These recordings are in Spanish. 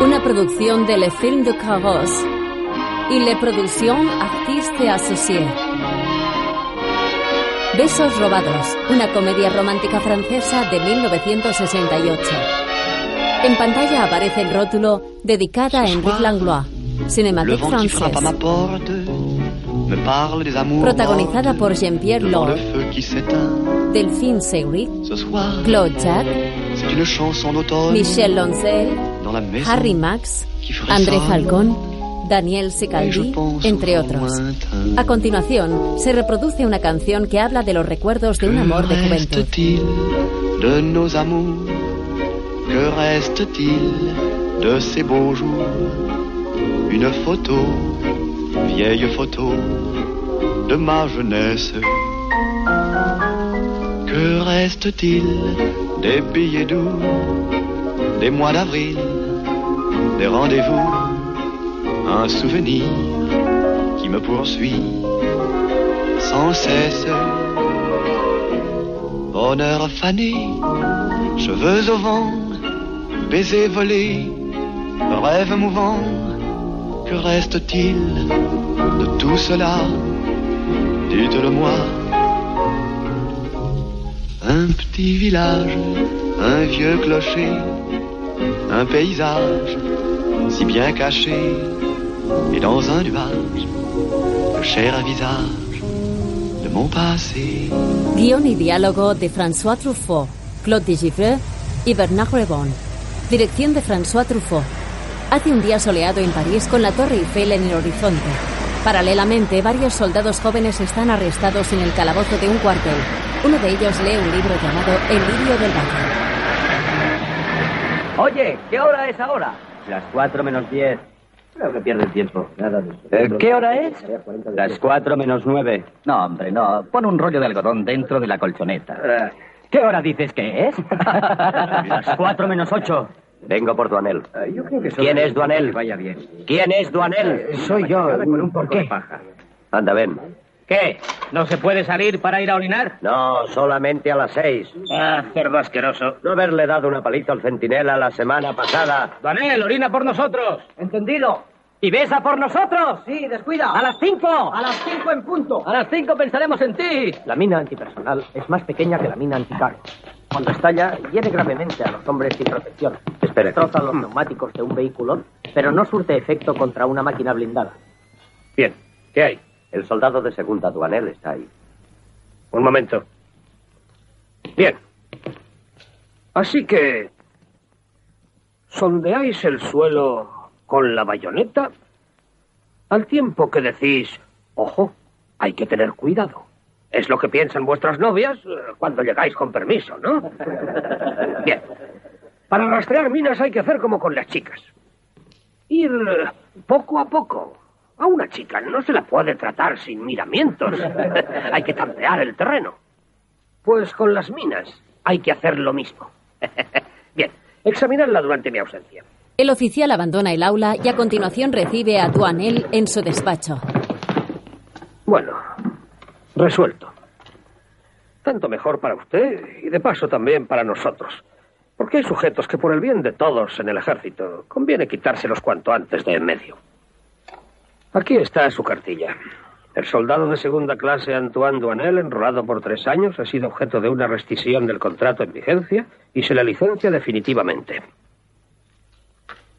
Una producción de Le Film de Carros y Le Production Artiste Associée. Besos robados, una comedia romántica francesa de 1968. En pantalla aparece el rótulo dedicada a Henri Langlois, Cinématique Française. Protagonizada por Jean-Pierre Laure, Delphine Seyrig, Claude Jacques, Michel Loncel, Harry Max, André Falcón, Daniel Secaldi, entre otros. A continuación, se reproduce una canción que habla de los recuerdos de un amor de juventud. de nos amours Que reste-t-il de ces beaux jours Une photo, vieille photo de ma jeunesse. Que reste-t-il des billets doux, des mois d'avril, des rendez-vous Un souvenir qui me poursuit sans cesse. Bonheur fané, cheveux au vent, baisers volés, rêve mouvant. Que reste-t-il de tout cela? Dites-le-moi. Un petit village, un vieux clocher, un paysage si bien caché, et dans un nuage, le cher visage de mon passé. Guión y diálogo de François Truffaut, Claude Degivreux y Bernard Rebon. Dirección de François Truffaut. Hace un día soleado en París con la Torre Eiffel en el horizonte. Paralelamente, varios soldados jóvenes están arrestados en el calabozo de un cuartel. Uno de ellos lee un libro llamado El lirio del valle. Oye, ¿qué hora es ahora? Las cuatro menos diez. Creo que pierde el tiempo. Nada de Eh, ¿Qué hora es? Las cuatro menos nueve. No, hombre, no. Pon un rollo de algodón dentro de la colchoneta. Eh, ¿Qué hora dices que es? Las cuatro menos ocho. Vengo por Duanel. Eh, Yo creo que ¿Quién es Duanel? Vaya bien. ¿Quién es Duanel? Soy yo. Con un ¿Por de qué? paja. Anda, ven. ¿Qué? ¿No se puede salir para ir a orinar? No, solamente a las seis. Ah, cerdo asqueroso. No haberle dado una paliza al centinela la semana pasada. Daniel, orina por nosotros. ¿Entendido? ¿Y besa por nosotros? Sí, descuida. ¡A las cinco! A las cinco en punto. ¡A las cinco pensaremos en ti! La mina antipersonal es más pequeña que la mina anticar. Cuando estalla, hiere gravemente a los hombres sin protección. Espere. Destroza los neumáticos de un vehículo, pero no surte efecto contra una máquina blindada. Bien, ¿qué hay? El soldado de segunda Duanel está ahí. Un momento. Bien. Así que... ¿Sondeáis el suelo con la bayoneta? Al tiempo que decís, ojo, hay que tener cuidado. Es lo que piensan vuestras novias eh, cuando llegáis con permiso, ¿no? Bien. Para rastrear minas hay que hacer como con las chicas. Ir eh, poco a poco. A una chica no se la puede tratar sin miramientos. hay que tantear el terreno. Pues con las minas hay que hacer lo mismo. Bien, examinadla durante mi ausencia. El oficial abandona el aula y a continuación recibe a Duanel en su despacho. Bueno, resuelto. Tanto mejor para usted y de paso también para nosotros. Porque hay sujetos que por el bien de todos en el ejército conviene quitárselos cuanto antes de en medio. Aquí está su cartilla. El soldado de segunda clase Antoine Duanel, enrolado por tres años, ha sido objeto de una rescisión del contrato en vigencia y se le licencia definitivamente.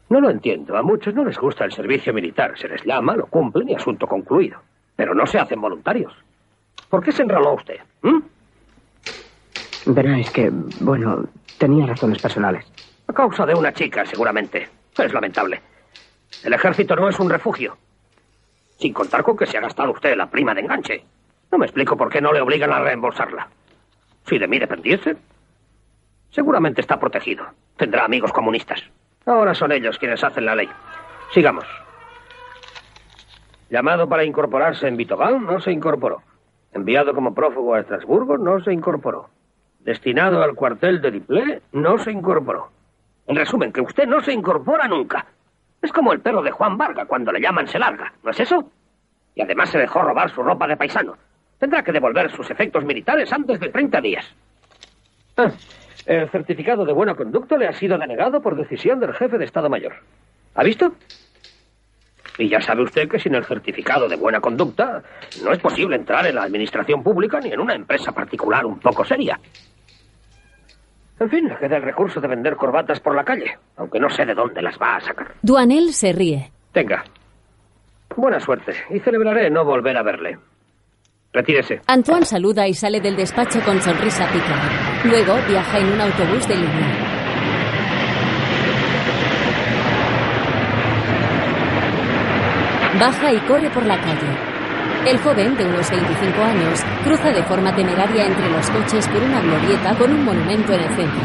No lo entiendo. A muchos no les gusta el servicio militar. Se les llama, lo cumplen y asunto concluido. Pero no se hacen voluntarios. ¿Por qué se enroló usted? ¿Mm? Verá, es que, bueno, tenía razones personales. A causa de una chica, seguramente. Es lamentable. El ejército no es un refugio. Sin contar con que se ha gastado usted la prima de enganche. No me explico por qué no le obligan a reembolsarla. Si de mí dependiese, seguramente está protegido. Tendrá amigos comunistas. Ahora son ellos quienes hacen la ley. Sigamos. Llamado para incorporarse en Vitoval, no se incorporó. Enviado como prófugo a Estrasburgo, no se incorporó. Destinado al cuartel de Diplé, no se incorporó. En resumen, que usted no se incorpora nunca. Es como el perro de Juan Varga cuando le llaman se larga, ¿no es eso? Y además se dejó robar su ropa de paisano. Tendrá que devolver sus efectos militares antes de 30 días. Ah, el certificado de buena conducta le ha sido denegado por decisión del jefe de Estado Mayor. ¿Ha visto? Y ya sabe usted que sin el certificado de buena conducta no es posible entrar en la administración pública ni en una empresa particular un poco seria. En fin, le queda el recurso de vender corbatas por la calle, aunque no sé de dónde las va a sacar. Duanel se ríe. Tenga. Buena suerte y celebraré no volver a verle. Retírese. Antoine saluda y sale del despacho con sonrisa picada. Luego viaja en un autobús de línea. Baja y corre por la calle. El joven, de unos 25 años, cruza de forma temeraria entre los coches por una glorieta con un monumento en el centro.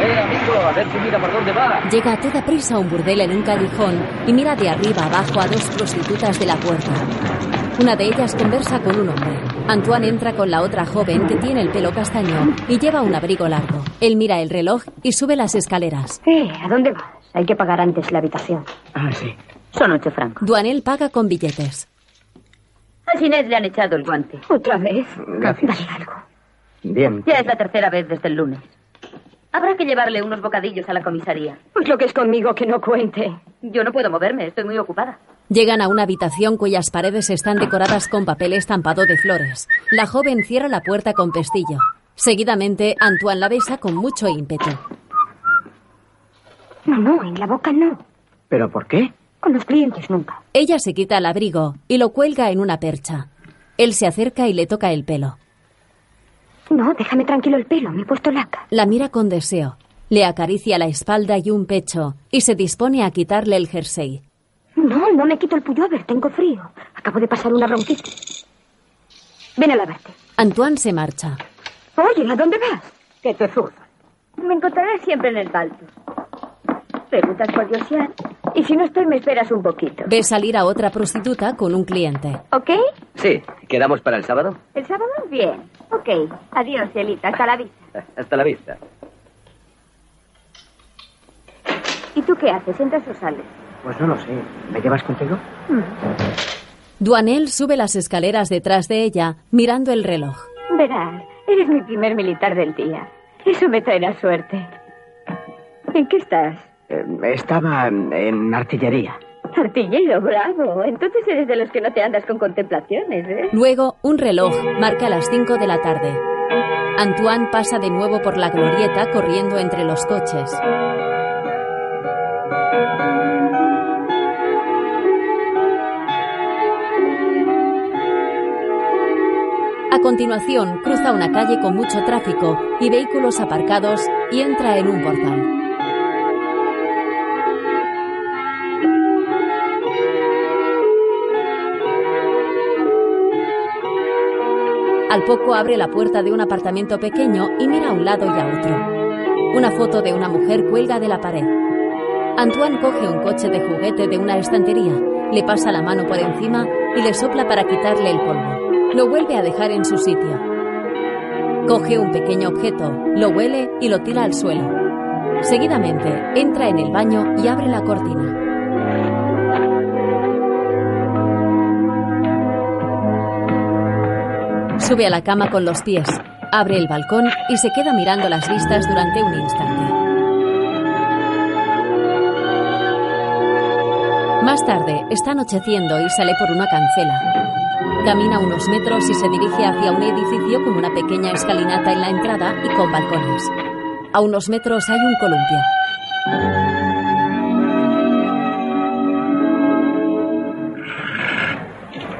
¡Eh, amigo! A ver si mira por dónde va. Llega a toda prisa a un burdel en un callejón y mira de arriba abajo a dos prostitutas de la puerta. Una de ellas conversa con un hombre. Antoine entra con la otra joven que tiene el pelo castaño y lleva un abrigo largo. Él mira el reloj y sube las escaleras. Eh, ¿a dónde vas? Hay que pagar antes la habitación. Ah, sí. Son ocho francos. Duanel paga con billetes. A Ginés le han echado el guante. ¿Otra vez? Gracias. Dale algo. Bien. Ya es la tercera vez desde el lunes. Habrá que llevarle unos bocadillos a la comisaría. Pues lo que es conmigo que no cuente. Yo no puedo moverme, estoy muy ocupada. Llegan a una habitación cuyas paredes están decoradas con papel estampado de flores. La joven cierra la puerta con pestillo. Seguidamente, Antoine la besa con mucho ímpetu. No, no, en la boca no. ¿Pero por qué? Con los clientes nunca. Ella se quita el abrigo y lo cuelga en una percha. Él se acerca y le toca el pelo. No, déjame tranquilo el pelo, me he puesto laca. La mira con deseo. Le acaricia la espalda y un pecho y se dispone a quitarle el jersey. No, no me quito el pullover, tengo frío. Acabo de pasar una bronquitis. Ven a lavarte. Antoine se marcha. Oye, ¿a dónde vas? Que te zurza. Me encontraré siempre en el palto. Preguntas por Josian. Y si no estoy, me esperas un poquito. Ve salir a otra prostituta con un cliente. ¿Ok? Sí, ¿quedamos para el sábado? ¿El sábado? Bien. Ok. Adiós, Cielita. Hasta la vista. Hasta la vista. ¿Y tú qué haces? ¿Entras o sales? Pues no lo sé. ¿Me llevas contigo? Duanel sube las escaleras detrás de ella, mirando el reloj. Verás, eres mi primer militar del día. Eso me traerá suerte. ¿En qué estás? Eh, estaba en artillería. Artillero, bravo. Entonces eres de los que no te andas con contemplaciones, ¿eh? Luego, un reloj marca las 5 de la tarde. Antoine pasa de nuevo por la glorieta corriendo entre los coches. Continuación, cruza una calle con mucho tráfico y vehículos aparcados y entra en un portal. Al poco abre la puerta de un apartamento pequeño y mira a un lado y a otro. Una foto de una mujer cuelga de la pared. Antoine coge un coche de juguete de una estantería, le pasa la mano por encima y le sopla para quitarle el polvo. Lo vuelve a dejar en su sitio. Coge un pequeño objeto, lo huele y lo tira al suelo. Seguidamente, entra en el baño y abre la cortina. Sube a la cama con los pies, abre el balcón y se queda mirando las vistas durante un instante. Más tarde, está anocheciendo y sale por una cancela. Camina unos metros y se dirige hacia un edificio con una pequeña escalinata en la entrada y con balcones. A unos metros hay un columpio.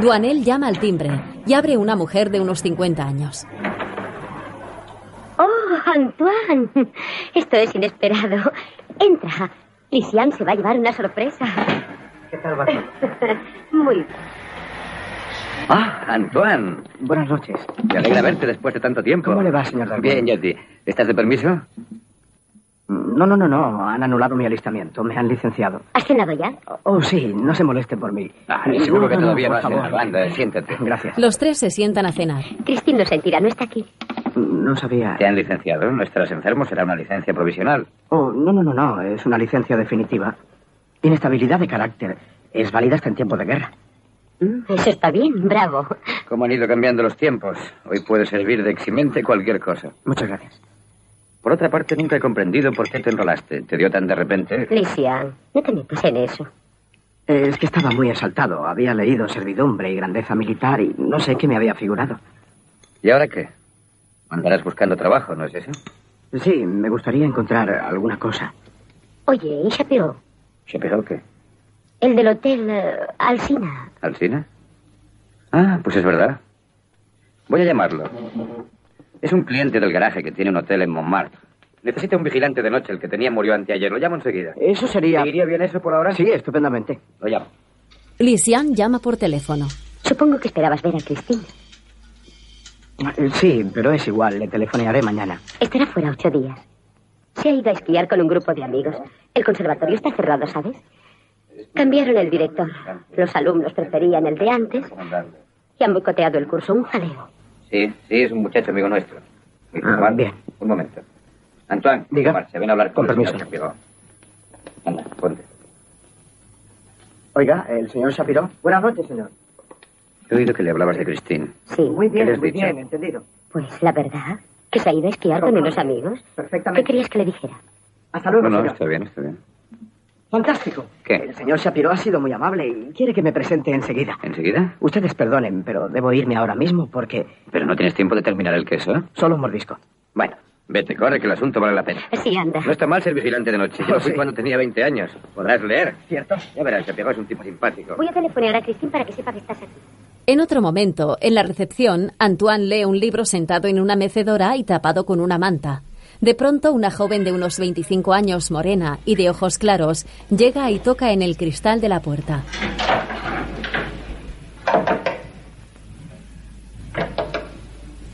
Duanel llama al timbre y abre una mujer de unos 50 años. Oh, Antoine. Esto es inesperado. Entra. Lisian se va a llevar una sorpresa. ¿Qué tal va? Muy bien. Ah, Antoine. Buenas noches. Me alegra verte después de tanto tiempo. ¿Cómo le va, señor Darwin? Bien, Yeti. ¿Estás de permiso? No, no, no, no. Han anulado mi alistamiento. Me han licenciado. ¿Has cenado ya? Oh, sí. No se moleste por mí. Ah, seguro que No, no, todavía no favor. cenado. Anda, siéntate. Gracias. Los tres se sientan a cenar. Cristín lo sentirá, no está aquí. No sabía. Te han licenciado. No estarás enfermo. Será una licencia provisional. Oh, no, no, no, no. Es una licencia definitiva. Inestabilidad de carácter. Es válida hasta en tiempo de guerra. Eso está bien, bravo. cómo han ido cambiando los tiempos. Hoy puede servir de eximente cualquier cosa. Muchas gracias. Por otra parte, nunca he comprendido por qué te enrolaste. ¿Te dio tan de repente? Lisian, no te metas en eso. Es que estaba muy exaltado. Había leído servidumbre y grandeza militar y no sé qué me había figurado. ¿Y ahora qué? Andarás buscando trabajo, ¿no es eso? Sí, me gustaría encontrar alguna cosa. Oye, ¿y Shapiro? ¿Shapiro qué? El del hotel eh, Alsina. ¿Alsina? Ah, pues es verdad. Voy a llamarlo. Es un cliente del garaje que tiene un hotel en Montmartre. Necesita un vigilante de noche. El que tenía murió anteayer. Lo llamo enseguida. Eso sería... ¿Iría bien eso por ahora? Sí, estupendamente. Lo llamo. Lisian llama por teléfono. Supongo que esperabas ver a Christine. Eh, Sí, pero es igual. Le telefonearé mañana. Estará fuera ocho días. Se ha ido a esquiar con un grupo de amigos. El conservatorio está cerrado, ¿sabes? Cambiaron el director. Los alumnos preferían el de antes y han boicoteado el curso. Un jaleo. Sí, sí, es un muchacho amigo nuestro. Ah, bien. Un momento. Antoine, Diga. Marcia, ven a hablar con, Con el señor permiso. Shapiro. Anda, ponte. Oiga, el señor Shapiro. Buenas noches, señor. He oído que le hablabas de Christine. Sí. Muy ¿Qué bien, has muy dicho? bien, entendido. Pues la verdad, que se ha ido a esquiar con unos amigos. ¿Qué Perfectamente. querías que le dijera? Hasta luego, No, no, señor. está bien, está bien. Fantástico. ¿Qué? El señor Shapiro ha sido muy amable y quiere que me presente enseguida. ¿Enseguida? Ustedes perdonen, pero debo irme ahora mismo porque Pero no tienes tiempo de terminar el queso, ¿eh? solo un mordisco. Bueno, vete, corre, que el asunto vale la pena. Sí, anda. No está mal ser vigilante de noche. Yo Oh, fui sí. cuando tenía 20 años. Podrás leer. ¿Cierto? Ya verás, Shapiro es un tipo simpático. Voy a telefonear a Christine para que sepa que estás aquí. En otro momento, en la recepción, Antoine lee un libro sentado en una mecedora y tapado con una manta. De pronto, una joven de unos 25 años, morena y de ojos claros, llega y toca en el cristal de la puerta.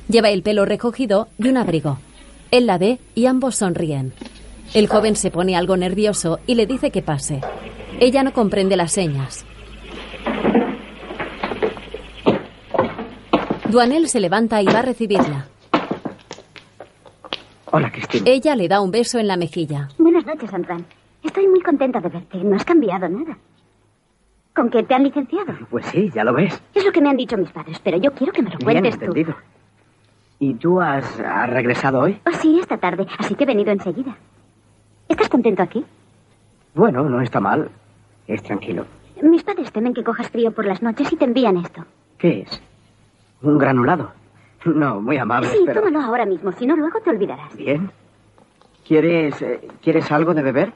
Lleva el pelo recogido y un abrigo. Él la ve y ambos sonríen. El joven se pone algo nervioso y le dice que pase. Ella no comprende las señas. Duanel se levanta y va a recibirla. Hola, Cristina. Ella le da un beso en la mejilla. Buenas noches, Antoine. Estoy muy contenta de verte. No has cambiado nada. ¿Con qué te han licenciado? Pues sí, ya lo ves. Es lo que me han dicho mis padres, pero yo quiero que me lo Bien cuentes tú. entendido. ¿Y tú has, has regresado hoy? Oh, sí, esta tarde, así que he venido enseguida. ¿Estás contento aquí? Bueno, no está mal. Es tranquilo. Mis padres temen que cojas frío por las noches y te envían esto. ¿Qué es? ¿Un granulado? No, muy amable, sí, pero... tómalo ahora mismo, si no luego te olvidarás. Bien. ¿Quieres, eh, ¿Quieres algo de beber?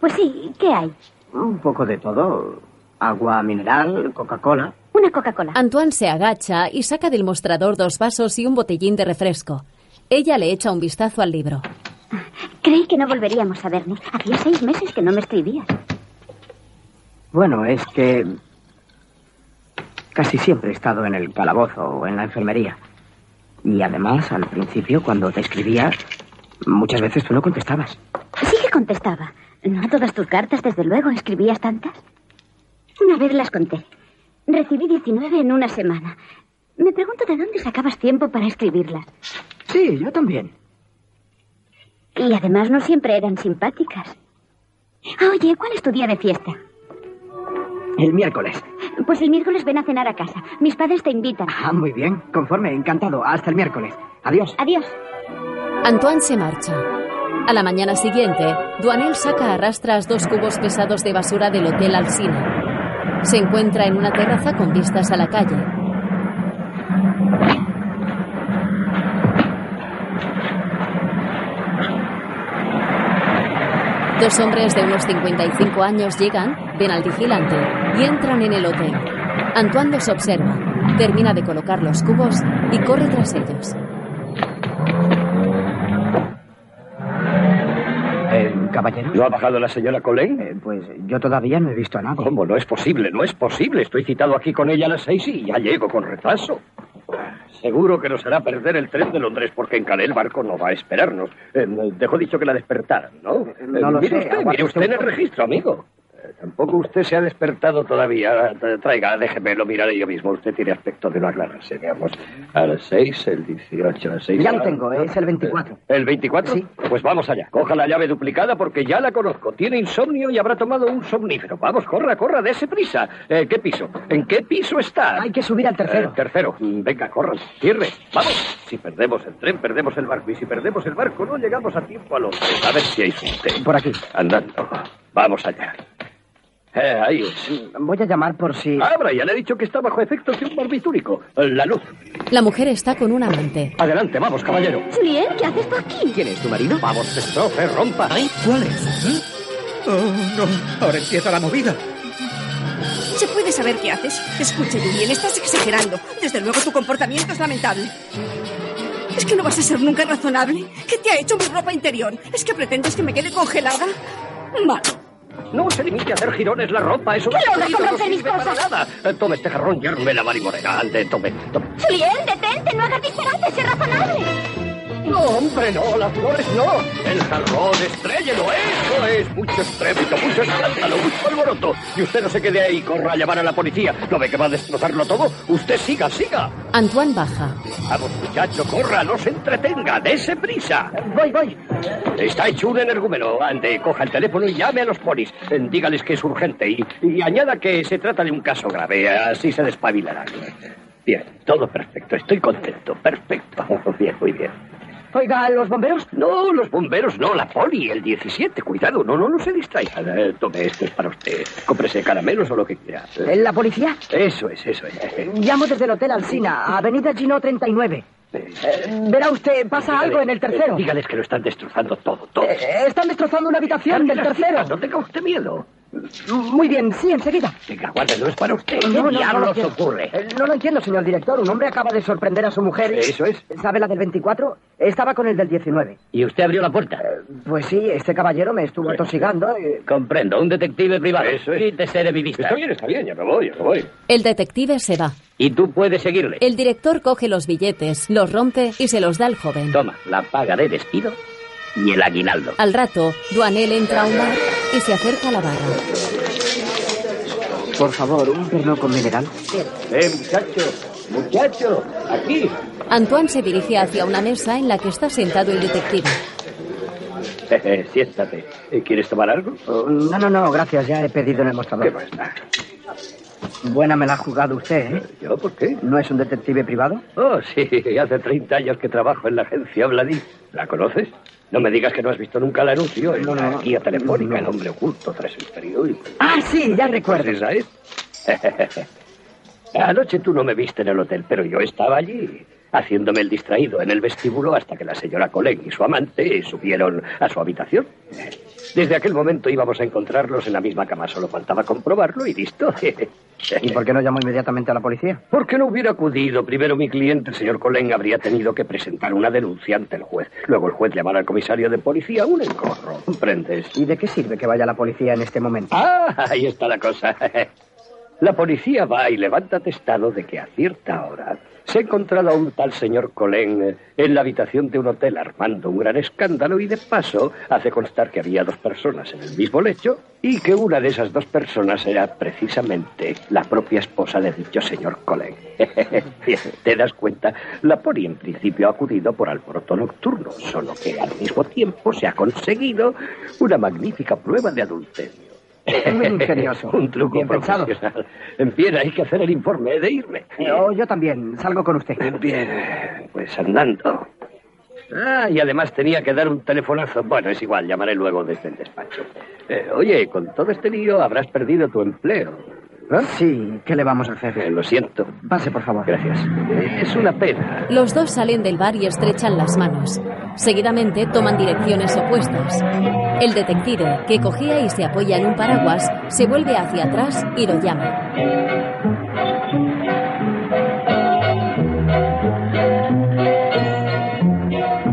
Pues sí, ¿qué hay? Un poco de todo. Agua mineral, Coca-Cola. Una Coca-Cola. Antoine se agacha y saca del mostrador dos vasos y un botellín de refresco. Ella le echa un vistazo al libro. Creí que no volveríamos a vernos. Hacía seis meses que no me escribías. Bueno, es que casi siempre he estado en el calabozo o en la enfermería. Y además, al principio, cuando te escribía, muchas veces tú no contestabas. Sí que contestaba. No a todas tus cartas, desde luego. ¿Escribías tantas? Una vez las conté. Recibí 19 en una semana. Me pregunto de dónde sacabas tiempo para escribirlas. Sí, yo también. Y además no siempre eran simpáticas. Ah, oye, ¿cuál es tu día de fiesta? El miércoles. Pues el miércoles ven a cenar a casa. Mis padres te invitan. Ah, muy bien. Conforme, encantado. Hasta el miércoles. Adiós. Adiós. Antoine se marcha. A la mañana siguiente, Duanel saca a rastras dos cubos pesados de basura del Hotel Alsina. Se encuentra en una terraza con vistas a la calle. Dos hombres de unos 55 años llegan, ven al vigilante y entran en el hotel. Antoine los observa, termina de colocar los cubos y corre tras ellos. Caballero. ¿No ha bajado la señora Coley? Eh, pues yo todavía no he visto a nadie. ¿Cómo? No es posible, no es posible. Estoy citado aquí con ella a las seis y ya llego con retraso. Seguro que nos hará perder el tren de Londres porque en Calais el barco no va a esperarnos. Eh, dejó dicho que la despertaran, ¿no? no lo mire sé, Usted, mire usted en el registro, amigo. Eh, tampoco usted se ha despertado todavía. Traiga, déjeme, lo miraré yo mismo. Usted tiene aspecto de no aclararse, veamos. A las seis, el 18, a las seis... Ya lo tengo, es el 24. ¿El 24? Sí. Pues vamos allá. Coja la llave duplicada porque ya la conozco. Tiene insomnio y habrá tomado un somnífero. Vamos, corra, corra, dése prisa. Eh, ¿Qué piso? ¿En qué piso está? Hay que subir al tercero. Eh, tercero. Venga, corran. Cierre. Vamos. Si perdemos el tren, perdemos el barco. Y si perdemos el barco, no llegamos a tiempo a Londres. A ver si hay suerte. Por aquí. Andando. Vamos allá. Eh, ahí. Voy a llamar por si... Abra, ya le he dicho que está bajo efectos de un barbitúrico. La luz. La mujer está con un amante. Adelante, vamos, caballero. Julien, ¿qué haces tú aquí? ¿Quién es tu marido? Vamos, destroce, rompa. ¿Cuál es? Oh, no. Ahora empieza la movida. ¿Se puede saber qué haces? Escuche, bien, estás exagerando. Desde luego tu comportamiento es lamentable. ¿Es que no vas a ser nunca razonable? ¿Qué te ha hecho mi ropa interior? ¿Es que pretendes que me quede congelada? Malo. No se limite a hacer girones la ropa, eso no, ¿Qué logras no romper mis cosas? nada. Eh, Tome este jarrón y arme la marimorena. Ande, tome, tome. Julien, detente, no hagas disparate, sé razonable. No, hombre, no, las flores no. El jarrón, estrellelo, eso es. Mucho estrépito, mucho escándalo, mucho alboroto. Y usted no se quede ahí, corra a llamar a la policía. ¿No ve que va a destrozarlo todo? Usted siga, siga. Antoine baja. Vamos, muchacho, corra, no se entretenga, dése prisa. Voy, voy. Está hecho un energúmeno. Ande, coja el teléfono y llame a los polis. Eh, Dígales que es urgente y, y añada que se trata de un caso grave. Así se despabilarán. Bien, todo perfecto. Estoy contento. Perfecto. Bien, muy bien. Oiga, ¿los bomberos? No, los bomberos no, la poli, el 17. Cuidado, no, no, no se distraiga. Eh, Tome, esto es para usted. Cómprese caramelos o lo que quiera. Eh, ¿La policía? Eso es, eso es. Llamo desde el Hotel Alsina, Avenida Gino 39. Eh, verá usted, pasa algo en el tercero. Eh, Dígales que lo están destrozando todo, todo. Eh, están destrozando una habitación del tercero. No tenga usted miedo. Muy bien, sí, enseguida. Venga, guárdelo, es para usted. No, ¿Qué no, no lo diablos ocurre? Eh, No lo entiendo, señor director. Un hombre acaba de sorprender a su mujer. y- Eso es. ¿Sabe la del 24? Estaba con el del 19. ¿Y usted abrió la puerta? Pues sí, este caballero me estuvo atosigando. y- Comprendo, un detective privado. Eso es. Quítese de mi vista. Está bien, está bien, ya me voy, ya me voy. El detective se va. Y tú puedes seguirle. El director coge los billetes, los rompe y se los da al joven. Toma, la paga de despido y el aguinaldo. Al rato, Duanel entra a un bar y se acerca a la barra. Por favor, un perno con mineral. Eh, muchacho, muchacho, aquí. Antoine se dirige hacia una mesa en la que está sentado el detective. Eh, siéntate. Eh, ¿Quieres tomar algo? Oh, no, no, no, gracias, ya he pedido en el ¿Qué mostrador. pasa? Buena me la ha jugado usted, ¿eh? ¿Yo por qué? ¿No es un detective privado? Oh, sí, hace 30 años que trabajo en la agencia Vladí. ¿La conoces? No me digas que no has visto nunca el anuncio en No, no, la guía telefónica, No. el hombre oculto tras el periódico. Ah, sí, ya recuerdo. Pues esa es. Anoche tú no me viste en el hotel, pero yo estaba allí, haciéndome el distraído en el vestíbulo hasta que la señora Colén y su amante subieron a su habitación. Desde aquel momento íbamos a encontrarlos en la misma cama, solo faltaba comprobarlo y listo. ¿Y por qué no llamó inmediatamente a la policía? ¿Por qué no hubiera acudido? Primero mi cliente, el señor Colén, habría tenido que presentar una denuncia ante el juez. Luego el juez llamara al comisario de policía, un encorro. ¿Comprendes? ¿Y de qué sirve que vaya la policía en este momento? Ah, ahí está la cosa. La policía va y levanta testado de que a cierta hora se ha encontrado a un tal señor Colén eh, en la habitación de un hotel armando un gran escándalo y de paso hace constar que había dos personas en el mismo lecho y que una de esas dos personas era precisamente la propia esposa de dicho señor Colén. ¿Te das cuenta? La poli en principio ha acudido por alboroto nocturno, solo que al mismo tiempo se ha conseguido una magnífica prueba de adulterio. Muy ingenioso. Un truco Bien pensado. profesional. Bien, hay que hacer el informe, he de irme. Yo, yo también, salgo con usted. Bien, pues andando. Ah, y además tenía que dar un telefonazo. Bueno, es igual, llamaré luego desde el despacho. Eh, oye, con todo este lío habrás perdido tu empleo. ¿No? Sí, ¿qué le vamos a hacer? Eh, lo siento. Pase, por favor. Gracias. Eh, es una pena. Los dos salen del bar y estrechan las manos. Seguidamente toman direcciones opuestas. El detective, que cogía y se apoya en un paraguas, se vuelve hacia atrás y lo llama.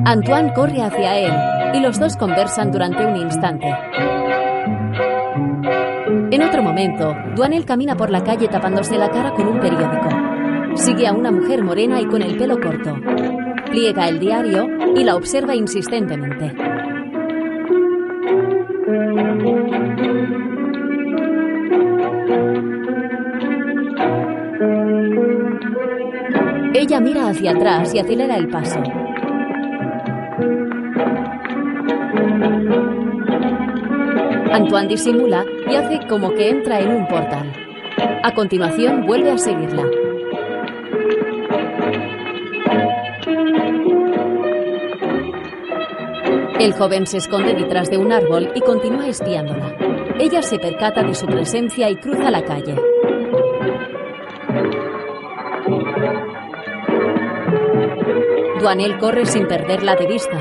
Antoine corre hacia él y los dos conversan durante un instante. En otro momento, Duanel camina por la calle tapándose la cara con un periódico. Sigue a una mujer morena y con el pelo corto. Pliega el diario y la observa insistentemente. Ella mira hacia atrás y acelera el paso. Antoine disimula y hace como que entra en un portal. A continuación vuelve a seguirla. El joven se esconde detrás de un árbol y continúa espiándola. Ella se percata de su presencia y cruza la calle. Duanel corre sin perderla de vista.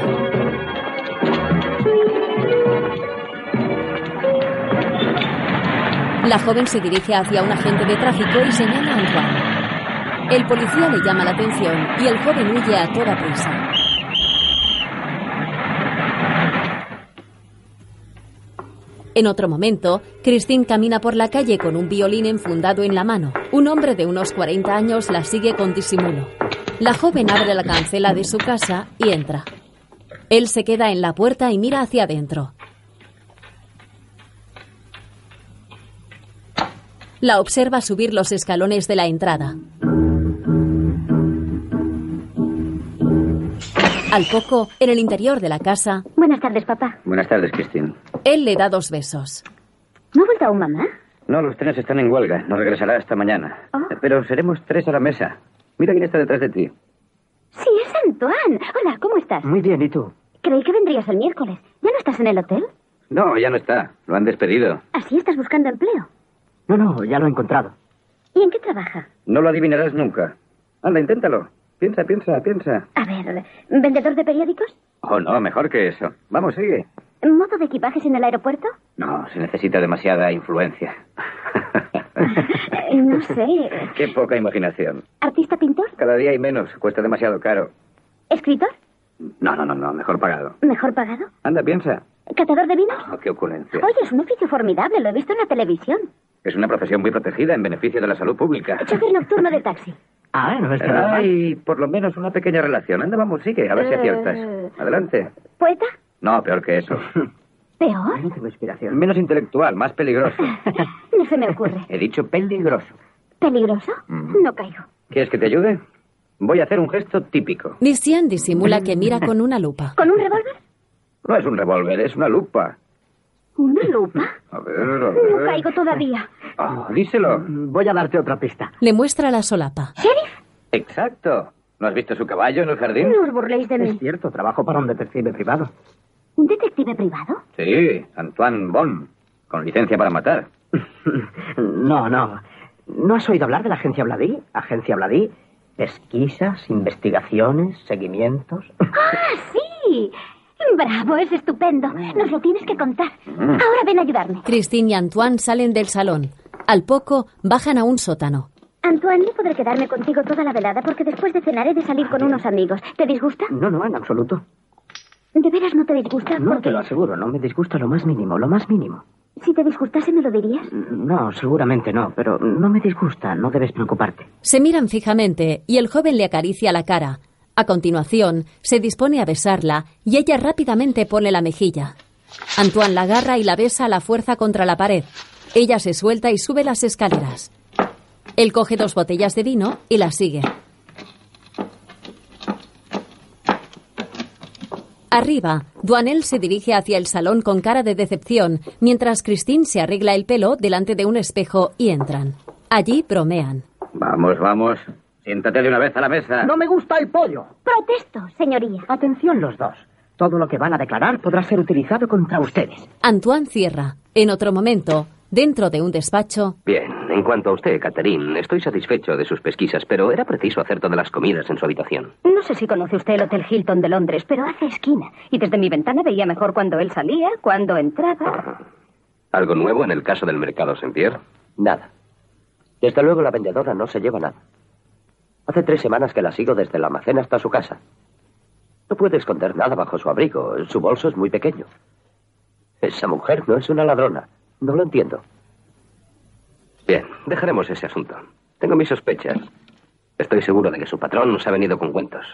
La joven se dirige hacia un agente de tráfico y señala a Antoine. El policía le llama la atención y el joven huye a toda prisa. En otro momento, Christine camina por la calle con un violín enfundado en la mano. Un hombre de unos 40 años la sigue con disimulo. La joven abre la cancela de su casa y entra. Él se queda en la puerta y mira hacia adentro. La observa subir los escalones de la entrada. Al poco, en el interior de la casa. Buenas tardes, papá. Buenas tardes, Christine. Él le da dos besos. ¿No ha vuelto aún mamá? No, los trenes están en huelga. No regresará hasta mañana. Pero seremos tres a la mesa. Mira quién está detrás de ti. Sí, es Antoine. Hola, ¿cómo estás? Muy bien, ¿y tú? Creí que vendrías el miércoles. ¿Ya no estás en el hotel? No, ya no está. Lo han despedido. ¿Así estás buscando empleo? No, no, ya lo he encontrado. ¿Y en qué trabaja? No lo adivinarás nunca. Anda, inténtalo. Piensa, piensa, piensa. A ver, ¿vendedor de periódicos? Oh, no, mejor que eso. Vamos, sigue. ¿Modo de equipajes en el aeropuerto? No, se necesita demasiada influencia. no sé. Qué poca imaginación. ¿Artista pintor? Cada día hay menos. Cuesta demasiado caro. ¿Escritor? No, no, no, no. Mejor pagado. ¿Mejor pagado? Anda, piensa. ¿Catador de vinos? Oh, qué ocurrencia. Oye, es un oficio formidable. Lo he visto en la televisión. Es una profesión muy protegida en beneficio de la salud pública. Chofer nocturno de taxi. Ah, no es que Hay por lo menos una pequeña relación. Anda, vamos, sigue, a ver si aciertas. Adelante. ¿Poeta? No, peor que eso. ¿Peor? No tengo inspiración. Menos intelectual, más peligroso. No se me ocurre. He dicho peligroso. ¿Peligroso? Mm. No caigo. ¿Quieres que te ayude? Voy a hacer un gesto típico. Lucien disimula que mira con una lupa. ¿Con un revólver? No es un revólver, es una lupa. ¿Una lupa? A ver, a ver. No caigo todavía. Ah, díselo. Voy a darte otra pista. Le muestra la solapa. ¿Sheriff? Exacto. ¿No has visto su caballo en el jardín? No os burléis de Es mí. cierto, trabajo para un detective privado. ¿Un detective privado? Sí, Antoine Bon, con licencia para matar. No, no. ¿No has oído hablar de la agencia Bladí? Agencia Bladí. Pesquisas, investigaciones, seguimientos. ¡Ah, sí! Bravo, es estupendo. Nos lo tienes que contar. Ahora ven a ayudarme. Christine y Antoine salen del salón. Al poco, bajan a un sótano. Antoine, no podré quedarme contigo toda la velada porque después de cenar he de salir con unos amigos. ¿Te disgusta? No, no, en absoluto. ¿De veras no te disgusta? No, porque te lo aseguro, no me disgusta lo más mínimo, lo más mínimo. si te disgustase me lo dirías. No, seguramente no, pero no me disgusta, no debes preocuparte. Se miran fijamente y el joven le acaricia la cara. A continuación, se dispone a besarla y ella rápidamente pone la mejilla. Antoine la agarra y la besa a la fuerza contra la pared. Ella se suelta y sube las escaleras. Él coge dos botellas de vino y las sigue. Arriba, Duanel se dirige hacia el salón con cara de decepción, mientras Christine se arregla el pelo delante de un espejo y entran. Allí bromean. Vamos, vamos. Siéntate de una vez a la mesa. No me gusta el pollo. Protesto, señoría. Atención los dos. Todo lo que van a declarar podrá ser utilizado contra ustedes. Antoine cierra. En otro momento, dentro de un despacho, Bien, en cuanto a usted, Catherine, estoy satisfecho de sus pesquisas, pero era preciso hacer todas las comidas en su habitación. No sé si conoce usted el Hotel Hilton de Londres, pero hace esquina. Y desde mi ventana veía mejor cuando él salía, cuando entraba. ¿Algo nuevo en el caso del mercado Saint-Pierre? Nada. Desde luego la vendedora no se lleva nada. Hace tres semanas que la sigo desde el almacén hasta su casa. No puede esconder nada bajo su abrigo. Su bolso es muy pequeño. Esa mujer no es una ladrona. No lo entiendo. Bien, dejaremos ese asunto. Tengo mis sospechas. Estoy seguro de que su patrón nos ha venido con cuentos.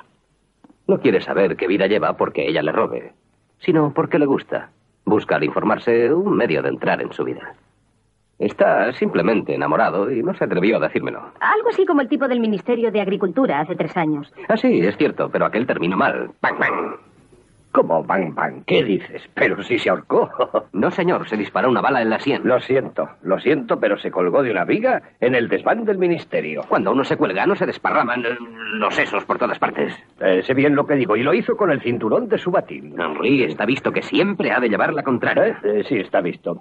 No quiere saber qué vida lleva porque ella le robe, sino porque le gusta. Busca al informarse un medio de entrar en su vida. Está simplemente enamorado y no se atrevió a decírmelo. Algo así como el tipo del Ministerio de Agricultura hace tres años. Ah, sí, es cierto, pero aquel terminó mal. ¡Bang, bang! ¿Cómo, bang, bang? ¿Qué dices? Pero si se ahorcó. No, señor, se disparó una bala en la sien. Lo siento, lo siento, pero se colgó de una viga en el desván del ministerio. Cuando uno se cuelga, no se desparraman eh, los sesos por todas partes. Eh, sé bien lo que digo, y lo hizo con el cinturón de su batín. Henry, está visto que siempre ha de llevar la contraria. Eh, sí, está visto.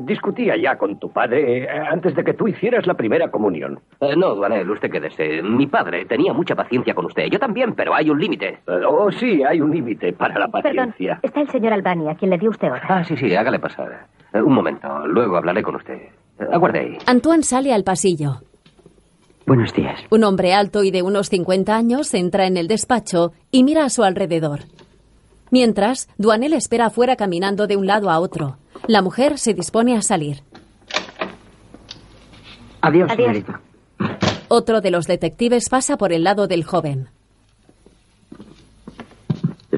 Discutía ya con tu padre antes de que tú hicieras la primera comunión. No, Duanel, usted quédese. Mi padre tenía mucha paciencia con usted. Yo también, pero hay un límite. Oh, sí, hay un límite para la Perdón, paciencia. está el señor Albani, a quien le dio usted ahora. Ah, sí, sí, hágale pasar. Eh, un momento, luego hablaré con usted. Eh, aguarde ahí. Antoine sale al pasillo. Buenos días. Un hombre alto y de unos 50 años entra en el despacho y mira a su alrededor. Mientras, Duanel espera afuera caminando de un lado a otro. La mujer se dispone a salir. Adiós, Adiós. señorita. Otro de los detectives pasa por el lado del joven.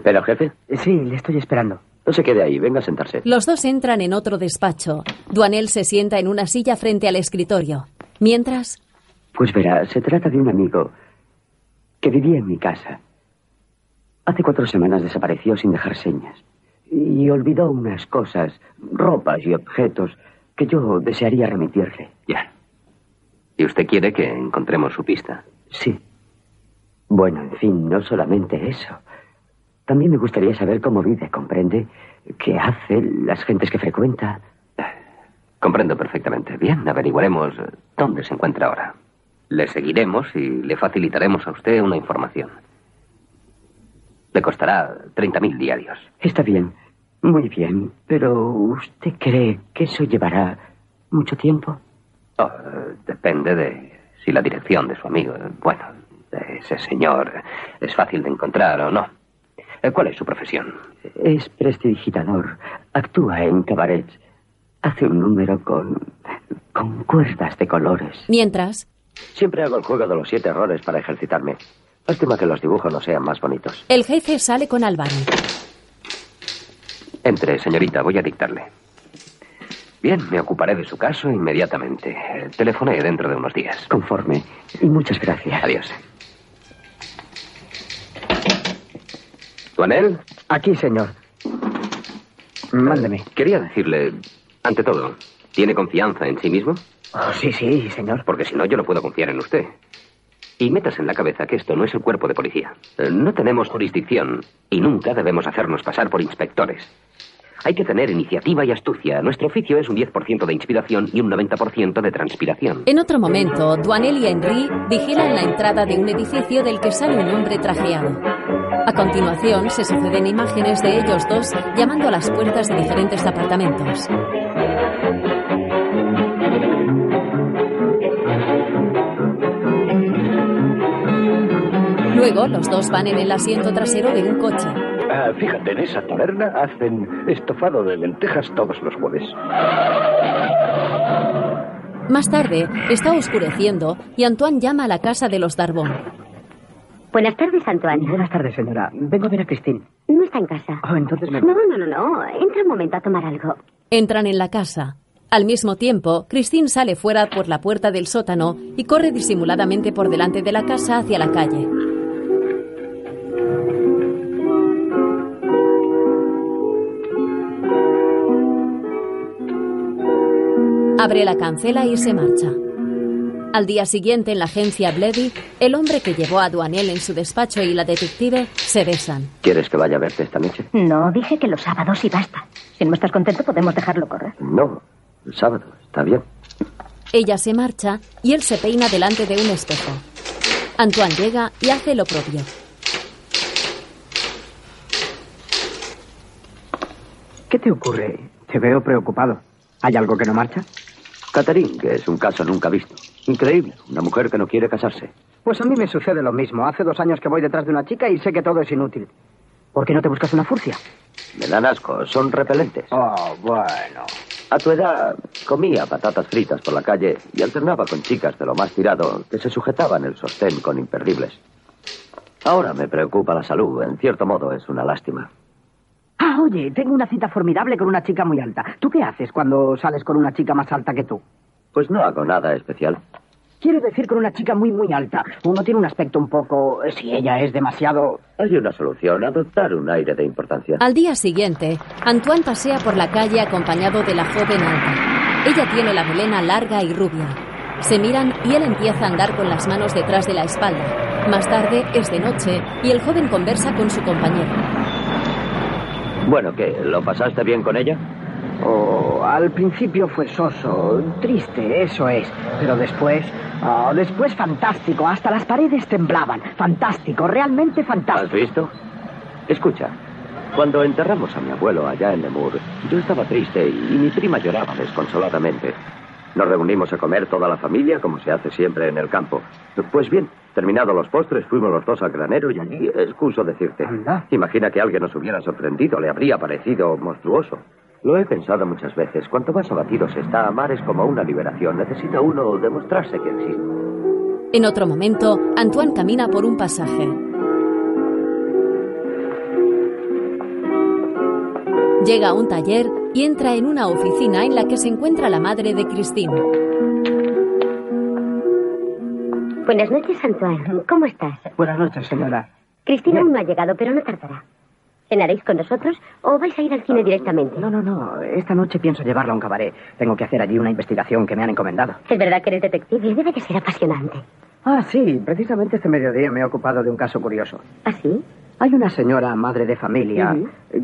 ¿Espera, jefe? Sí, le estoy esperando. No se quede ahí, venga a sentarse. Los dos entran en otro despacho. Duanel se sienta en una silla frente al escritorio. Mientras, Pues verá, se trata de un amigo que vivía en mi casa. Hace cuatro semanas desapareció sin dejar señas. Y olvidó unas cosas, ropas y objetos que yo desearía remitirle. Ya. ¿Y usted quiere que encontremos su pista? Sí. Bueno, en fin, no solamente eso. También me gustaría saber cómo vive, ¿comprende? ¿Qué hace, las gentes que frecuenta? Comprendo perfectamente. Bien, averiguaremos eh, dónde se encuentra ahora. Le seguiremos y le facilitaremos a usted una información. Le costará 30.000 diarios. Está bien, muy bien. Pero ¿usted cree que eso llevará mucho tiempo? Oh, depende de si la dirección de su amigo, eh, bueno, de ese señor, eh, es fácil de encontrar o no. Eh, ¿Cuál es su profesión? Es prestidigitador. Actúa en cabarets. Hace un número con. con cuerdas de colores. mientras, Siempre hago el juego de los siete errores para ejercitarme. Lástima que los dibujos no sean más bonitos. el jefe sale con Albani. Entre, señorita, voy a dictarle. Bien, me ocuparé de su caso inmediatamente. Telefoné dentro de unos días. Conforme. Y muchas gracias. Adiós. ¿Duanel? Aquí, señor. Mándeme. Quería decirle, ante todo, ¿tiene confianza en sí mismo? Oh, sí, sí, señor. Porque si no, yo no puedo confiar en usted. Y metas en la cabeza que esto no es el cuerpo de policía. No tenemos jurisdicción y nunca debemos hacernos pasar por inspectores. Hay que tener iniciativa y astucia. Nuestro oficio es un 10% de inspiración y un 90% de transpiración. En otro momento, Duanel y Henry vigilan la entrada de un edificio del que sale un hombre trajeado. A continuación, se suceden imágenes de ellos dos llamando a las puertas de diferentes apartamentos. Luego, los dos van en el asiento trasero de un coche. Ah, fíjate, en esa taberna hacen estofado de lentejas todos los jueves. Más tarde, está oscureciendo y Antoine llama a la casa de los Darbón. Buenas tardes, Antoine. Buenas tardes, señora. Vengo a ver a Christine. No está en casa. Oh, entonces me... No, no, no, no. Entra un momento a tomar algo. Entran en la casa. Al mismo tiempo, Christine sale fuera por la puerta del sótano y corre disimuladamente por delante de la casa hacia la calle. Abre la cancela y se marcha. Al día siguiente, en la agencia Bledy, el hombre que llevó a Duanel en su despacho y la detective se besan. ¿Quieres que vaya a verte esta noche? No, dije que los sábados y basta. Si no estás contento, podemos dejarlo correr. No, el sábado, está bien. Ella se marcha y él se peina delante de un espejo. Antoine llega y hace lo propio. ¿Qué te ocurre? Te veo preocupado. ¿Hay algo que no marcha? Catherine, que es un caso nunca visto. Increíble, una mujer que no quiere casarse. Pues a mí me sucede lo mismo. Hace dos años que voy detrás de una chica y sé que todo es inútil. ¿Por qué no te buscas una furcia? Me dan asco, son repelentes. Oh, bueno. A tu edad comía patatas fritas por la calle y alternaba con chicas de lo más tirado que se sujetaban el sostén con imperdibles. Ahora me preocupa la salud, en cierto modo es una lástima. Ah, oye, tengo una cita formidable con una chica muy alta. ¿Tú qué haces cuando sales con una chica más alta que tú? Pues no hago nada especial. Quiero decir con una chica muy, muy alta. Uno tiene un aspecto un poco... Si ella es demasiado... Hay una solución, adoptar un aire de importancia. Al día siguiente, Antoine pasea por la calle acompañado de la joven alta. Ella tiene la melena larga y rubia. Se miran y él empieza a andar con las manos detrás de la espalda. Más tarde es de noche y el joven conversa con su compañero. Bueno, ¿qué? ¿Lo pasaste bien con ella? Al principio fue soso, triste, eso es. Pero después, oh, después fantástico. Hasta las paredes temblaban. Fantástico, realmente fantástico. ¿Has visto? Escucha, cuando enterramos a mi abuelo allá en Lemur, yo estaba triste y mi prima lloraba desconsoladamente. Nos reunimos a comer toda la familia, como se hace siempre en el campo. Pues bien, terminados los postres, fuimos los dos al granero y allí, excuso decirte. Imagina que alguien nos hubiera sorprendido, le habría parecido monstruoso. Lo he pensado muchas veces. Cuanto más abatido se está, amar es como una liberación. Necesita uno demostrarse que existe. En otro momento, Antoine camina por un pasaje. Llega a un taller y entra en una oficina en la que se encuentra la madre de Christine. Buenas noches, Antoine. ¿Cómo estás? Buenas noches, señora. Cristina aún no ha llegado, pero no tardará. ¿Cenaréis con nosotros o vais a ir al cine directamente? No, no, no. Esta noche pienso llevarla a un cabaret. Tengo que hacer allí una investigación que me han encomendado. Es verdad que eres detective. Debe de ser apasionante. Ah, sí. Precisamente este mediodía me he ocupado de un caso curioso. ¿Ah, sí? Hay una señora madre de familia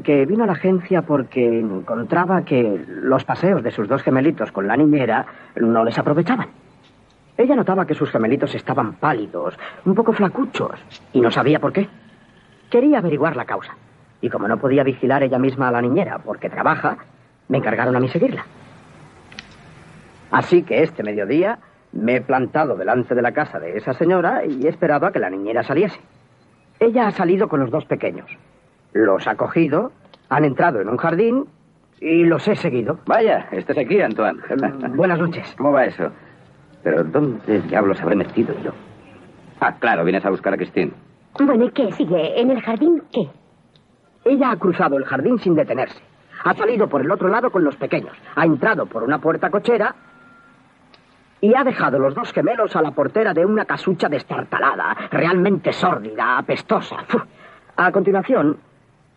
que vino a la agencia porque encontraba que los paseos de sus dos gemelitos con la niñera no les aprovechaban. Ella notaba que sus gemelitos estaban pálidos, un poco flacuchos, y no sabía por qué. Quería averiguar la causa. Y como no podía vigilar ella misma a la niñera porque trabaja, me encargaron a mí seguirla. Así que este mediodía me he plantado delante de la casa de esa señora y he esperado a que la niñera saliese. Ella ha salido con los dos pequeños. Los ha cogido, han entrado en un jardín y los he seguido. Vaya, estás aquí, Antoine. buenas noches. ¿Cómo va eso? Pero ¿dónde diablos habré metido yo? Ah, claro, vienes a buscar a Christine. Bueno, ¿y qué sigue? ¿En el jardín qué? Ella ha cruzado el jardín sin detenerse. Ha salido por el otro lado con los pequeños. Ha entrado por una puerta cochera y ha dejado los dos gemelos a la portera de una casucha destartalada, realmente sórdida, apestosa. A continuación,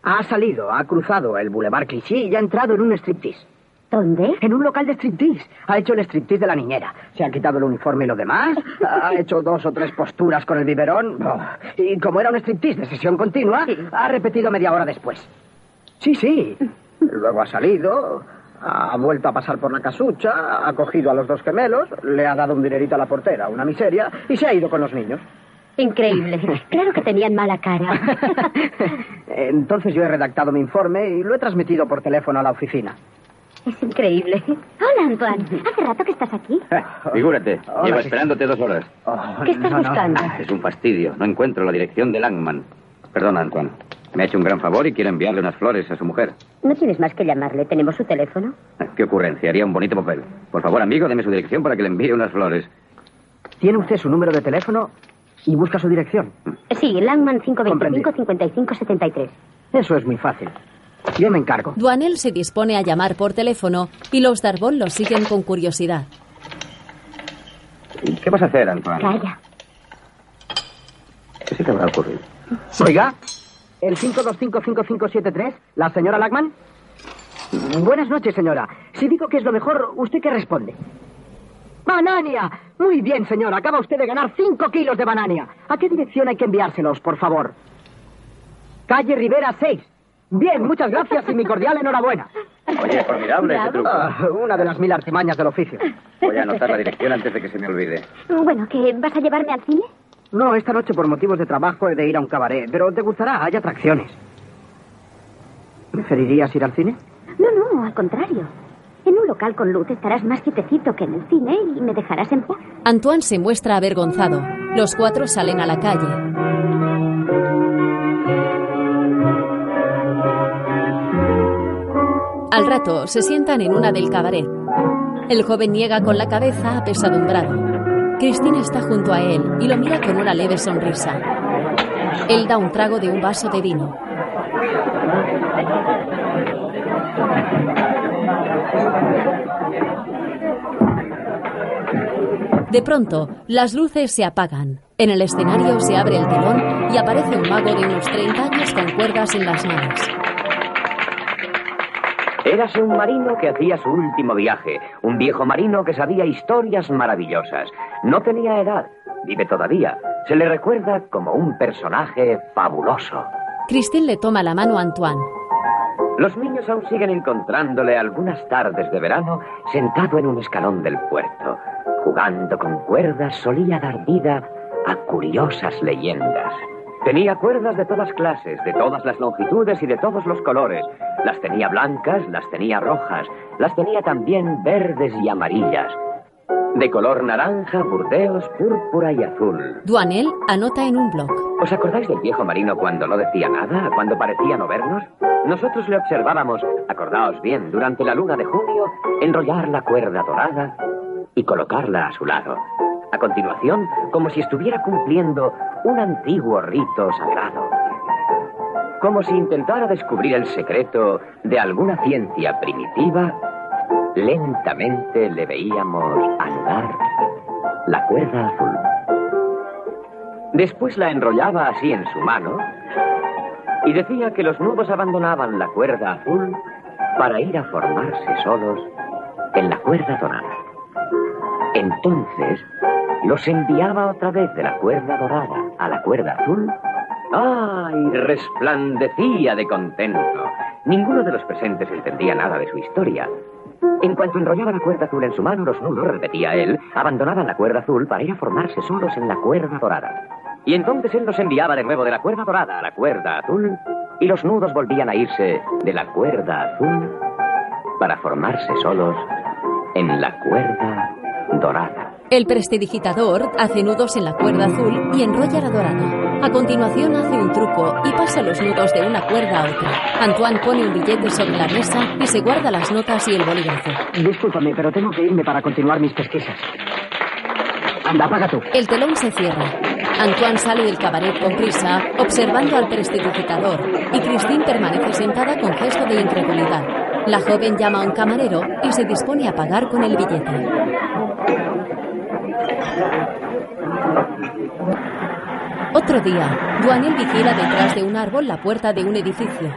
ha salido, ha cruzado el Boulevard Clichy y ha entrado en un striptease. ¿Dónde? En un local de striptease. Ha hecho el striptease de la niñera. Se ha quitado el uniforme y lo demás. Ha hecho dos o tres posturas con el biberón. Oh, Y como era un striptease de sesión continua, ha repetido media hora después. Sí, sí. Luego ha salido, ha vuelto a pasar por la casucha, ha cogido a los dos gemelos, le ha dado un dinerito a la portera, una miseria, y se ha ido con los niños. Increíble. Claro que tenían mala cara. Entonces yo he redactado mi informe y lo he transmitido por teléfono a la oficina. Es increíble. Hola, Antoine. Hace rato que estás aquí. Figúrate, Hola, llevo sí. esperándote dos horas. ¿Qué estás buscando? Es un fastidio. No encuentro la dirección de Langman. Perdona, Antoine. Me ha hecho un gran favor y quiero enviarle unas flores a su mujer. No tienes más que llamarle. ¿Tenemos su teléfono? ¿Qué ocurrencia? Haría un bonito papel. Por favor, amigo, deme su dirección para que le envíe unas flores. ¿Tiene usted su número de teléfono y busca su dirección? Sí, Langman 525-5573. Eso es muy fácil. Yo me encargo. Duanel se dispone a llamar por teléfono y los Darbón lo siguen con curiosidad. ¿Qué vas a hacer, Antoine? Calla. ¿Qué se te va a ocurrir? Oiga, el 5255573, la señora Lagman. Buenas noches, señora. Si digo que es lo mejor, ¿usted qué responde? ¡Banania! Muy bien, señora. Acaba usted de ganar cinco kilos de banania. ¿A qué dirección hay que enviárselos, por favor? Calle Rivera 6. Bien, muchas gracias y mi cordial enhorabuena. Oye, formidable ese truco. Ah, una de las mil artimañas del oficio. Voy a anotar la dirección antes de que se me olvide. Bueno, ¿qué? ¿Vas a llevarme al cine? No, esta noche por motivos de trabajo he de ir a un cabaret, pero te gustará, hay atracciones. ¿Preferirías ir al cine? No, no, al contrario. En un local con luz estarás más quietecito que en el cine y me dejarás en paz. Antoine se muestra avergonzado. Los cuatro salen a la calle. Al rato se sientan en una del cabaret. El joven niega con la cabeza apesadumbrado. Cristina está junto a él y lo mira con una leve sonrisa. Él da un trago de un vaso de vino. De pronto, las luces se apagan. En el escenario se abre el telón y aparece un mago de unos 30 años con cuerdas en las manos. Érase un marino que hacía su último viaje, un viejo marino que sabía historias maravillosas. No tenía edad, vive todavía. Se le recuerda como un personaje fabuloso. Christine le toma la mano a Antoine. Los niños aún siguen encontrándole algunas tardes de verano sentado en un escalón del puerto. Jugando con cuerdas solía dar vida a curiosas leyendas. Tenía cuerdas de todas clases, de todas las longitudes y de todos los colores. Las tenía blancas, las tenía rojas, las tenía también verdes y amarillas. De color naranja, burdeos, púrpura y azul. Duanel anota en un blog. ¿Os acordáis del viejo marino cuando no decía nada, cuando parecía no vernos? Nosotros le observábamos, acordaos bien, durante la luna de junio, enrollar la cuerda dorada y colocarla a su lado. Continuación, como si estuviera cumpliendo un antiguo rito sagrado. Como si intentara descubrir el secreto de alguna ciencia primitiva, lentamente le veíamos anudar la cuerda azul. Después la enrollaba así en su mano y decía que los nudos abandonaban la cuerda azul para ir a formarse solos en la cuerda dorada. Entonces los enviaba otra vez de la cuerda dorada a la cuerda azul. ¡Ay! Resplandecía de contento. Ninguno de los presentes entendía nada de su historia. En cuanto enrollaba la cuerda azul en su mano, los nudos, repetía él, abandonaban la cuerda azul para ir a formarse solos en la cuerda dorada. Y entonces él los enviaba de nuevo de la cuerda dorada a la cuerda azul, y los nudos volvían a irse de la cuerda azul para formarse solos en la cuerda dorada. El prestidigitador hace nudos en la cuerda azul y enrolla la dorada. A continuación hace un truco y pasa los nudos de una cuerda a otra. Antoine pone un billete sobre la mesa y se guarda las notas y el bolígrafo. Discúlpame, pero tengo que irme para continuar mis pesquisas. Anda, apaga tú. El telón se cierra. Antoine sale del cabaret con prisa, observando al prestidigitador, y Christine permanece sentada con gesto de incredulidad. La joven llama a un camarero y se dispone a pagar con el billete. Otro día, Duanel vigila detrás de un árbol la puerta de un edificio.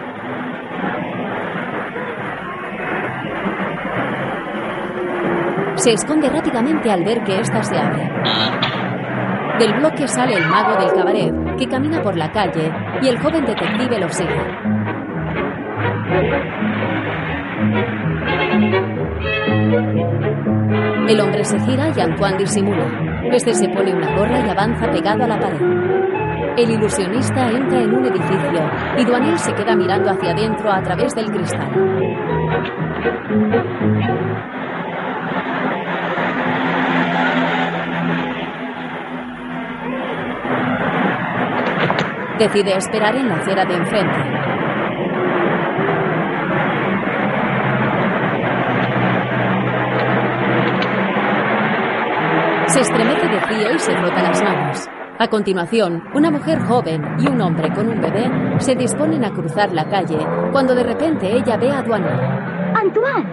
Se esconde rápidamente al ver que ésta se abre. Del bloque sale el mago del cabaret, que camina por la calle, y el joven detective lo sigue. El hombre se gira y Antoine disimula. Este se pone una gorra y avanza pegado a la pared. El ilusionista entra en un edificio y Duanel se queda mirando hacia adentro a través del cristal. Decide esperar en la acera de enfrente. Se estremece de frío y se frota las manos. A continuación, una mujer joven y un hombre con un bebé se disponen a cruzar la calle cuando de repente ella ve a Duanel. ¡Antoine!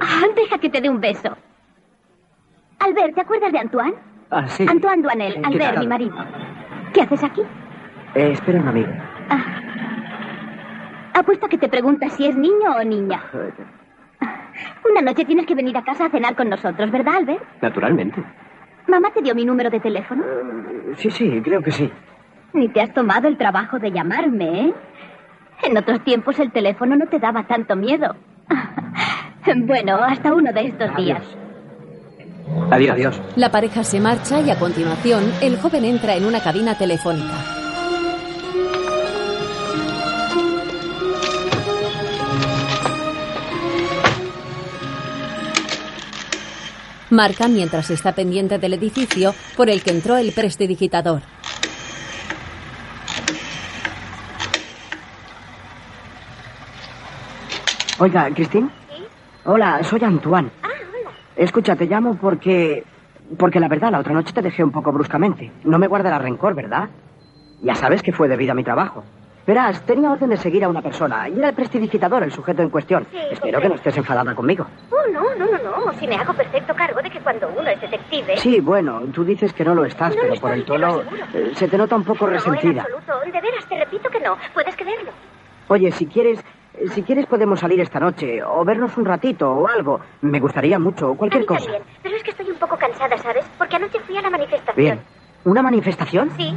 Ah, deja que te dé un beso. Albert, ¿te acuerdas de Antoine? Ah, sí. Antoine Duanel, ¿Qué Albert, mi marido. ¿Qué haces aquí? Eh, espera un amigo. Apuesto a que te preguntas si es niño o niña. Una noche tienes que venir a casa a cenar con nosotros, ¿verdad, Albert? Naturalmente. Mamá te dio mi número de teléfono. Sí, sí, creo que sí. Ni te has tomado el trabajo de llamarme, ¿eh? En otros tiempos el teléfono no te daba tanto miedo. Bueno, hasta uno de estos días. Adiós. Adiós. La pareja se marcha y a continuación el joven entra en una cabina telefónica. Marca mientras está pendiente del edificio por el que entró el prestidigitador. Oiga, Cristín. Hola, soy Antoine. Escucha, te llamo porque... Porque la verdad, la otra noche te dejé un poco bruscamente. No me guardarás rencor, ¿verdad? Ya sabes que fue debido a mi trabajo. Verás, tenía orden de seguir a una persona y era el prestidigitador, el sujeto en cuestión. Espero que no estés enfadada conmigo. Oh, no, no, no, no. Si me hago perfecto cargo de que cuando uno es detective... Sí, bueno, tú dices que no lo estás, pero por el tono eh, se te nota un poco resentida. No, en absoluto. De veras, te repito que no. Puedes creerlo. Oye, si quieres, eh, si quieres podemos salir esta noche o vernos un ratito o algo. Me gustaría mucho, cualquier cosa. También. Pero es que estoy un poco cansada, ¿sabes? Porque anoche fui a la manifestación. Bien. ¿Una manifestación? Sí.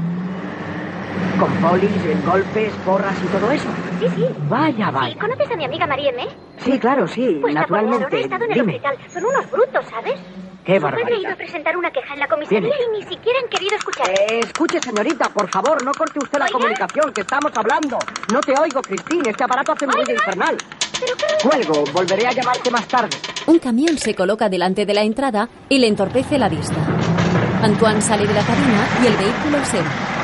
¿Con polis, golpes, porras y todo eso? Sí, sí. Vaya, vaya. Sí, ¿Conoces a mi amiga María M? Sí, claro, sí, Pues naturalmente. he estado en el Dime. hospital. Son unos brutos, ¿sabes? Qué barbaridad. iba a presentar una queja en la comisaría Bien. y ni siquiera han querido escuchar. Eh, escuche, señorita, por favor, no corte usted la comunicación, que estamos hablando. No te oigo, Cristín, este aparato hace un ruido infernal. Cuelgo, volveré a llamarte más tarde. Un camión se coloca delante de la entrada y le entorpece la vista. Antoine sale de la cabina y el vehículo se va.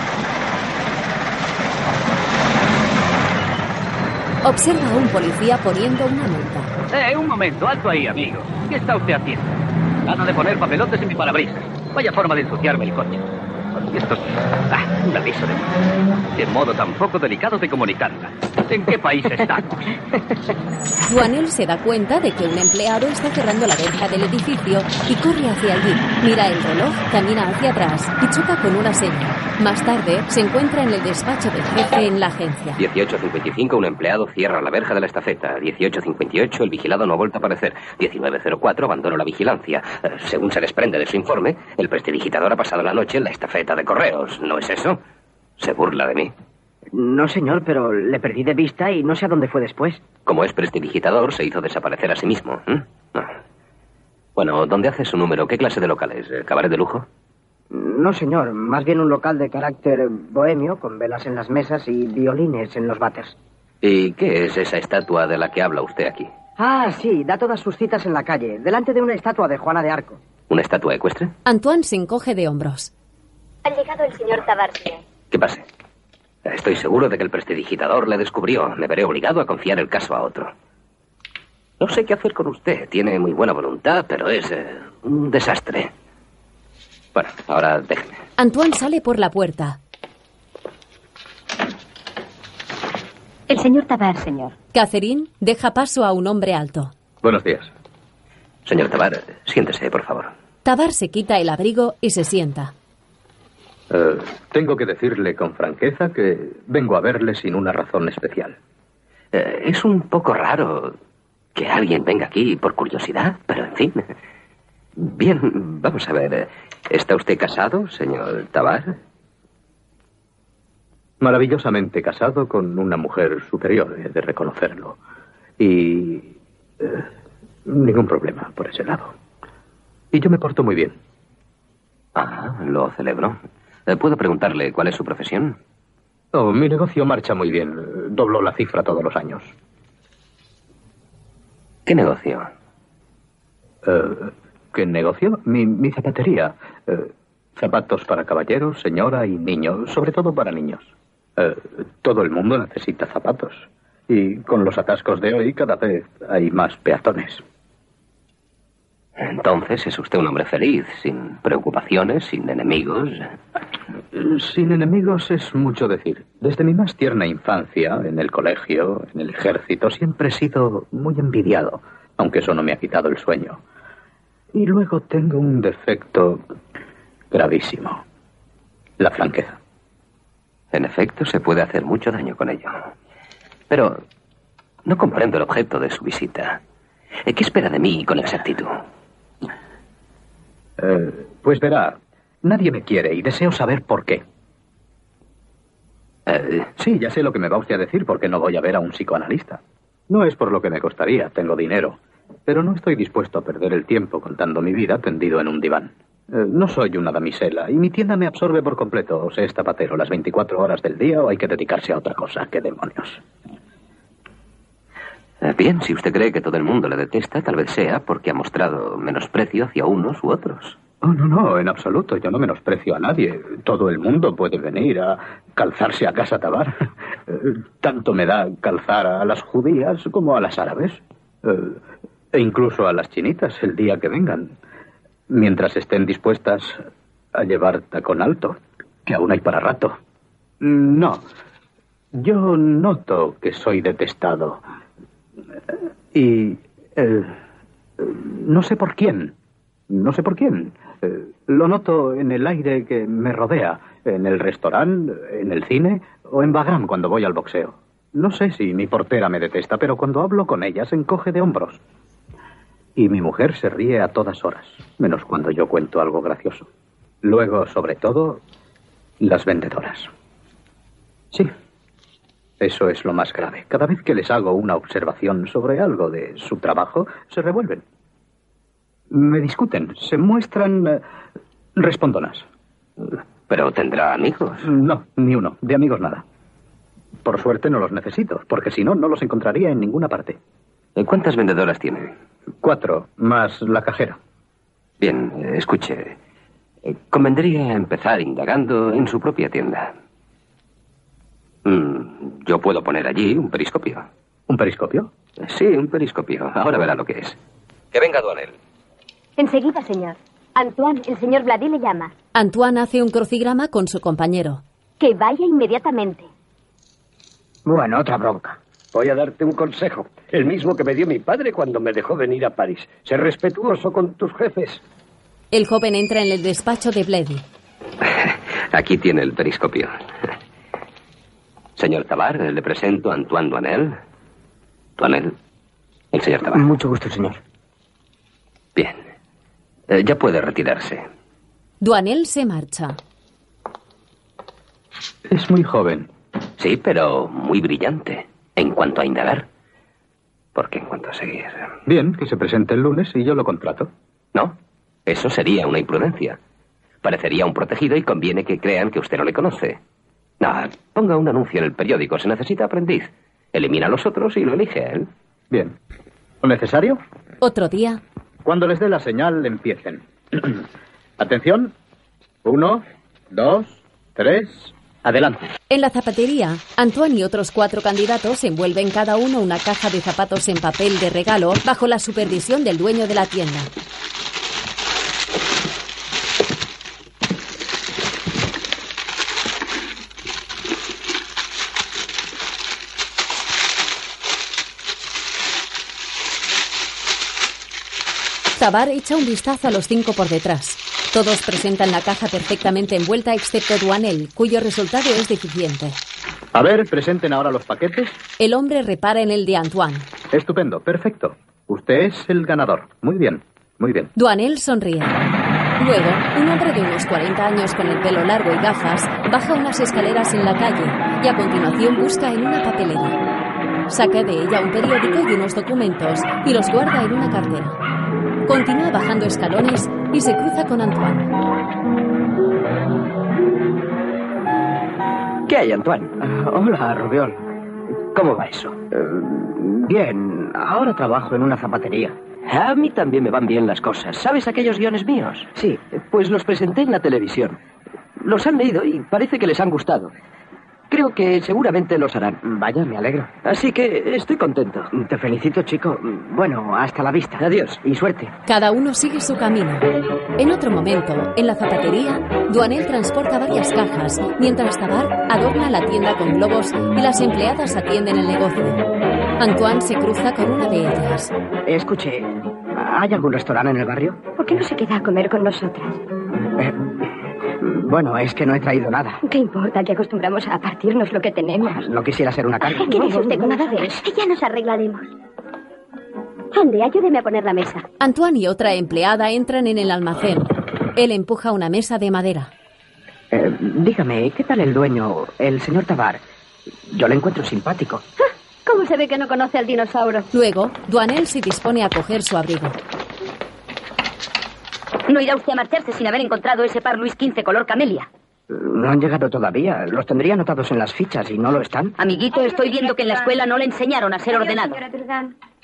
Observa a un policía poniendo una multa. Eh, un momento, alto ahí, amigo. ¿Qué está usted haciendo? Gana de poner papelotes en mi parabrisas. Vaya forma de ensuciarme el coche. Y esto es... Ah, un aviso de multa. Qué modo tan poco delicado de comunicarla. ¿En qué país estamos? Duanel se da cuenta de que un empleado está cerrando la verja del edificio y corre hacia allí. Mira el reloj, camina hacia atrás y choca con una seña. Más tarde, se encuentra en el despacho del jefe en la agencia. 18.55, un empleado cierra la verja de la estafeta. 18.58, el vigilado no ha vuelto a aparecer. 19.04, abandono la vigilancia. Eh, según se desprende de su informe, el prestidigitador ha pasado la noche en la estafeta de correos. ¿No es eso? Se burla de mí. No, señor, pero le perdí de vista y no sé a dónde fue después. Como es prestidigitador, se hizo desaparecer a sí mismo. ¿eh? Ah. Bueno, ¿dónde hace su número? ¿Qué clase de locales? Eh, ¿Cabaret de lujo? No, señor, más bien un local de carácter bohemio, con velas en las mesas y violines en los váteres. ¿Y qué es esa estatua de la que habla usted aquí? Ah, sí, da todas sus citas en la calle, delante de una estatua de Juana de Arco. ¿Una estatua ecuestre? Antoine se encoge de hombros. Ha llegado el señor Tabarcia. ¿Qué pase? Estoy seguro de que el prestidigitador le descubrió. Me veré obligado a confiar el caso a otro. No sé qué hacer con usted. Tiene muy buena voluntad, pero es eh, un desastre. Bueno, ahora déjeme. Antoine sale por la puerta. El señor Tabar, señor. Catherine deja paso a un hombre alto. Buenos días. Señor Tabar, siéntese, por favor. Tabar se quita el abrigo y se sienta. Eh, tengo que decirle con franqueza que vengo a verle sin una razón especial. Eh, es un poco raro que alguien venga aquí por curiosidad, pero en fin. Bien, vamos a ver. ¿Está usted casado, señor Tabar? Maravillosamente casado con una mujer superior, he de reconocerlo. Y... eh, ningún problema por ese lado. Y yo me porto muy bien. Ah, lo celebro. Eh, ¿Puedo preguntarle cuál es su profesión? Oh, mi negocio marcha muy bien. Doblo la cifra todos los años. ¿Qué negocio? Eh, ¿Qué negocio? Mi, mi zapatería. Eh, zapatos para caballeros, señora y niños, sobre todo para niños. Eh, todo el mundo necesita zapatos. Y con los atascos de hoy cada vez hay más peatones. Entonces es usted un hombre feliz, sin preocupaciones, sin enemigos. Sin enemigos es mucho decir. Desde mi más tierna infancia, en el colegio, en el ejército, siempre he sido muy envidiado, aunque eso no me ha quitado el sueño. Y luego tengo un defecto gravísimo. La franqueza. En efecto, se puede hacer mucho daño con ello. Pero no comprendo el objeto de su visita. ¿Qué espera de mí con exactitud? Eh, pues verá, nadie me quiere y deseo saber por qué. Eh, sí, ya sé lo que me va usted a decir porque no voy a ver a un psicoanalista. No es por lo que me costaría, tengo dinero. Pero no estoy dispuesto a perder el tiempo contando mi vida tendido en un diván. Eh, no soy una damisela y mi tienda me absorbe por completo. O sea, es tapatero las 24 horas del día o hay que dedicarse a otra cosa. ¡Qué demonios! Eh, Bien, si usted cree que todo el mundo le detesta, tal vez sea porque ha mostrado menosprecio hacia unos u otros. Oh, no, no, en absoluto. Yo no menosprecio a nadie. Todo el mundo puede venir a calzarse a casa tabar. Eh, Tanto me da calzar a las judías como a las árabes. Eh, E incluso a las chinitas el día que vengan. Mientras estén dispuestas a llevar tacón alto, que aún hay para rato. No. Yo noto que soy detestado. Y... Eh, no sé por quién. No sé por quién. Eh, lo noto en el aire que me rodea, en el restaurante, en el cine o en Bagram cuando voy al boxeo. No sé si mi portera me detesta, pero cuando hablo con ella se encoge de hombros. Y mi mujer se ríe a todas horas, menos cuando yo cuento algo gracioso. Luego, sobre todo, las vendedoras. Sí, eso es lo más grave. Cada vez que les hago una observación sobre algo de su trabajo, se revuelven. Me discuten, se muestran eh, respondonas. Pero tendrá amigos. No, ni uno. De amigos nada. Por suerte no los necesito, porque si no, no los encontraría en ninguna parte. ¿Cuántas vendedoras tiene? Cuatro, más la cajera. Bien, eh, escuche. Eh, convendría empezar indagando en su propia tienda. Mm, yo puedo poner allí un periscopio. ¿Un periscopio? Sí, un periscopio. Ahora verá lo que es. Que venga Duanel. Enseguida, señor. Antoine, el señor Vladi le llama. Antoine hace un crucigrama con su compañero. Que vaya inmediatamente. Bueno, otra bronca. Voy a darte un consejo, el mismo que me dio mi padre cuando me dejó venir a París. Sé respetuoso con tus jefes. El joven entra en el despacho de Bledy. Aquí tiene el periscopio. Señor Tabar, le presento a Antoine Duanel. Duanel, el señor Tabar. Mucho gusto, señor. Bien. Eh, ya puede retirarse. Duanel se marcha. Es muy joven. Sí, pero muy brillante. En cuanto a indagar. Porque en cuanto a seguir. Bien, que se presente el lunes y yo lo contrato. No, eso sería una imprudencia. Parecería un protegido y conviene que crean que usted no le conoce. Nada, ponga un anuncio en el periódico. Se necesita aprendiz. Elimina a los otros y lo elige a él. Bien. ¿Lo necesario? Otro día. Cuando les dé la señal, empiecen. Atención. Uno, dos, tres. Adelante. En la zapatería, Antoine y otros cuatro candidatos envuelven cada uno una caja de zapatos en papel de regalo bajo la supervisión del dueño de la tienda. Tabar echa un vistazo a los cinco por detrás. Todos presentan la caja perfectamente envuelta excepto Duanel, cuyo resultado es deficiente. A ver, presenten ahora los paquetes. El hombre repara en el de Antoine. Estupendo, perfecto. Usted es el ganador. Muy bien, muy bien. Duanel sonríe. Luego, un hombre de unos 40 años con el pelo largo y gafas baja unas escaleras en la calle y a continuación busca en una papelera. Saca de ella un periódico y unos documentos y los guarda en una cartera. Continúa bajando escalones y se cruza con Antoine. ¿Qué hay, Antoine? Ah, hola, Rubiol. ¿Cómo va eso? Eh, bien, ahora trabajo en una zapatería. A mí también me van bien las cosas. ¿Sabes aquellos guiones míos? Sí. Pues los presenté en la televisión. Los han leído y parece que les han gustado. Creo que seguramente los harán. Vaya, me alegro. Así que estoy contento. Te felicito, chico. Bueno, hasta la vista. Adiós. Y suerte. Cada uno sigue su camino. En otro momento, en la zapatería, Duanel transporta varias cajas, mientras Tabar adorna la tienda con globos y las empleadas atienden el negocio. Antoine se cruza con una de ellas. Escuche, ¿hay algún restaurante en el barrio? ¿Por qué no se queda a comer con nosotras? Eh, bueno, es que no he traído nada. ¿Qué importa que acostumbramos a partirnos lo que tenemos? No quisiera ser una carga. ¿Qué dice usted con nada de eso? Ya nos arreglaremos. Ande, ayúdeme a poner la mesa. Antoine y otra empleada entran en el almacén. Él empuja una mesa de madera. Eh, dígame, ¿qué tal el dueño, el señor Tabar? Yo le encuentro simpático. Ah, ¿Cómo se ve que no conoce al dinosaurio? Luego, Duanel se dispone a coger su abrigo. No irá usted a marcharse sin haber encontrado ese par Luis XV color camelia. No han llegado todavía. Los tendría anotados en las fichas y no lo están. Amiguito, estoy viendo que en la escuela no le enseñaron a ser ordenado.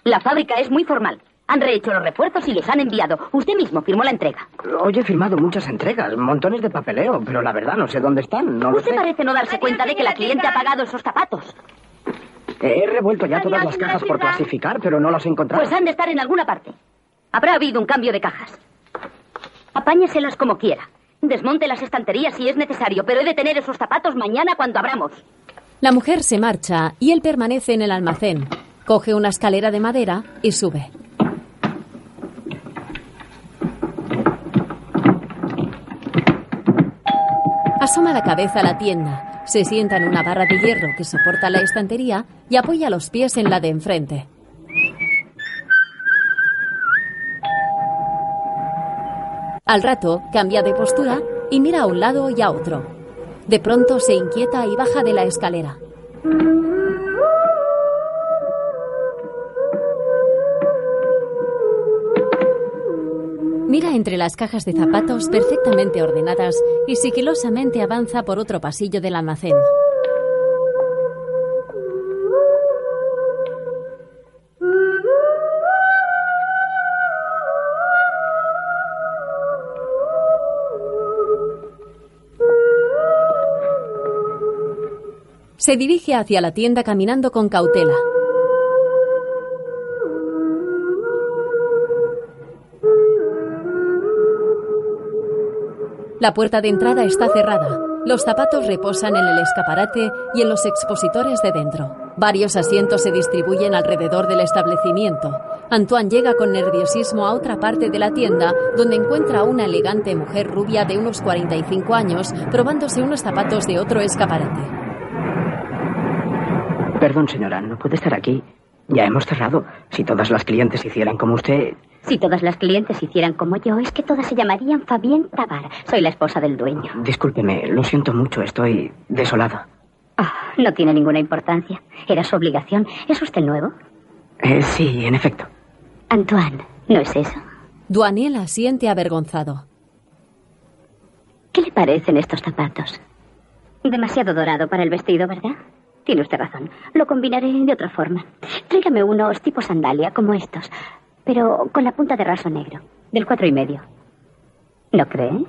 La fábrica es muy formal. Han rehecho los refuerzos y los han enviado. Usted mismo firmó la entrega. Hoy he firmado muchas entregas, montones de papeleo, pero la verdad no sé dónde están. No Usted parece no darse cuenta de que la cliente ha pagado esos zapatos. He revuelto ya todas las cajas por clasificar, pero no las he encontrado. Pues han de estar en alguna parte. Habrá habido un cambio de cajas. Apáñeselas como quiera. Desmonte las estanterías si es necesario, pero he de tener esos zapatos mañana cuando abramos. La mujer se marcha y él permanece en el almacén. Coge una escalera de madera y sube. Asoma la cabeza a la tienda, se sienta en una barra de hierro que soporta la estantería y apoya los pies en la de enfrente. Al rato, cambia de postura y mira a un lado y a otro. De pronto se inquieta y baja de la escalera. Mira entre las cajas de zapatos perfectamente ordenadas y sigilosamente avanza por otro pasillo del almacén. Se dirige hacia la tienda caminando con cautela. La puerta de entrada está cerrada. Los zapatos reposan en el escaparate y en los expositores de dentro. Varios asientos se distribuyen alrededor del establecimiento. Antoine llega con nerviosismo a otra parte de la tienda, donde encuentra a una elegante mujer rubia de unos 45 años probándose unos zapatos de otro escaparate. Perdón, señora, no puede estar aquí. Ya hemos cerrado. Si todas las clientes hicieran como usted, si todas las clientes hicieran como yo, es que todas se llamarían Fabián Tabar. Soy la esposa del dueño. Discúlpeme, lo siento mucho, estoy desolado. Ah, no tiene ninguna importancia. Era su obligación. ¿Es usted nuevo? Eh, sí, en efecto. Antoine, ¿no es eso? Duaniel asiente avergonzado. ¿Qué le parecen estos zapatos? Demasiado dorado para el vestido, ¿verdad? Tiene usted razón. Lo combinaré de otra forma. Tráigame unos tipo sandalia, como estos pero con la punta de raso negro, del cuatro y medio. ¿Lo cree?